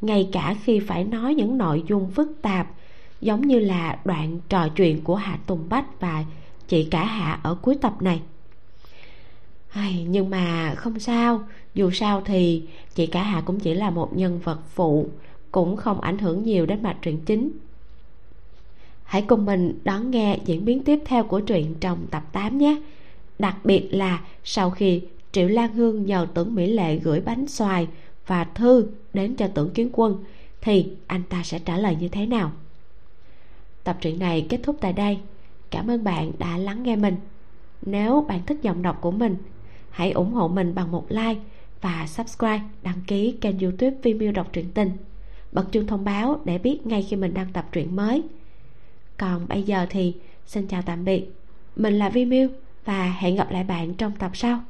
ngay cả khi phải nói những nội dung phức tạp giống như là đoạn trò chuyện của hạ tùng bách và chị cả hạ ở cuối tập này. Ai, nhưng mà không sao dù sao thì chị cả hạ cũng chỉ là một nhân vật phụ cũng không ảnh hưởng nhiều đến mạch truyện chính. Hãy cùng mình đón nghe diễn biến tiếp theo của truyện trong tập 8 nhé. Đặc biệt là sau khi triệu lan hương nhờ tưởng mỹ lệ gửi bánh xoài và thư đến cho tưởng kiến quân thì anh ta sẽ trả lời như thế nào? Tập truyện này kết thúc tại đây. Cảm ơn bạn đã lắng nghe mình. Nếu bạn thích giọng đọc của mình, hãy ủng hộ mình bằng một like và subscribe đăng ký kênh youtube Vimeo đọc truyện tình. Bật chuông thông báo để biết ngay khi mình đăng tập truyện mới. Còn bây giờ thì xin chào tạm biệt. Mình là Vimeo và hẹn gặp lại bạn trong tập sau.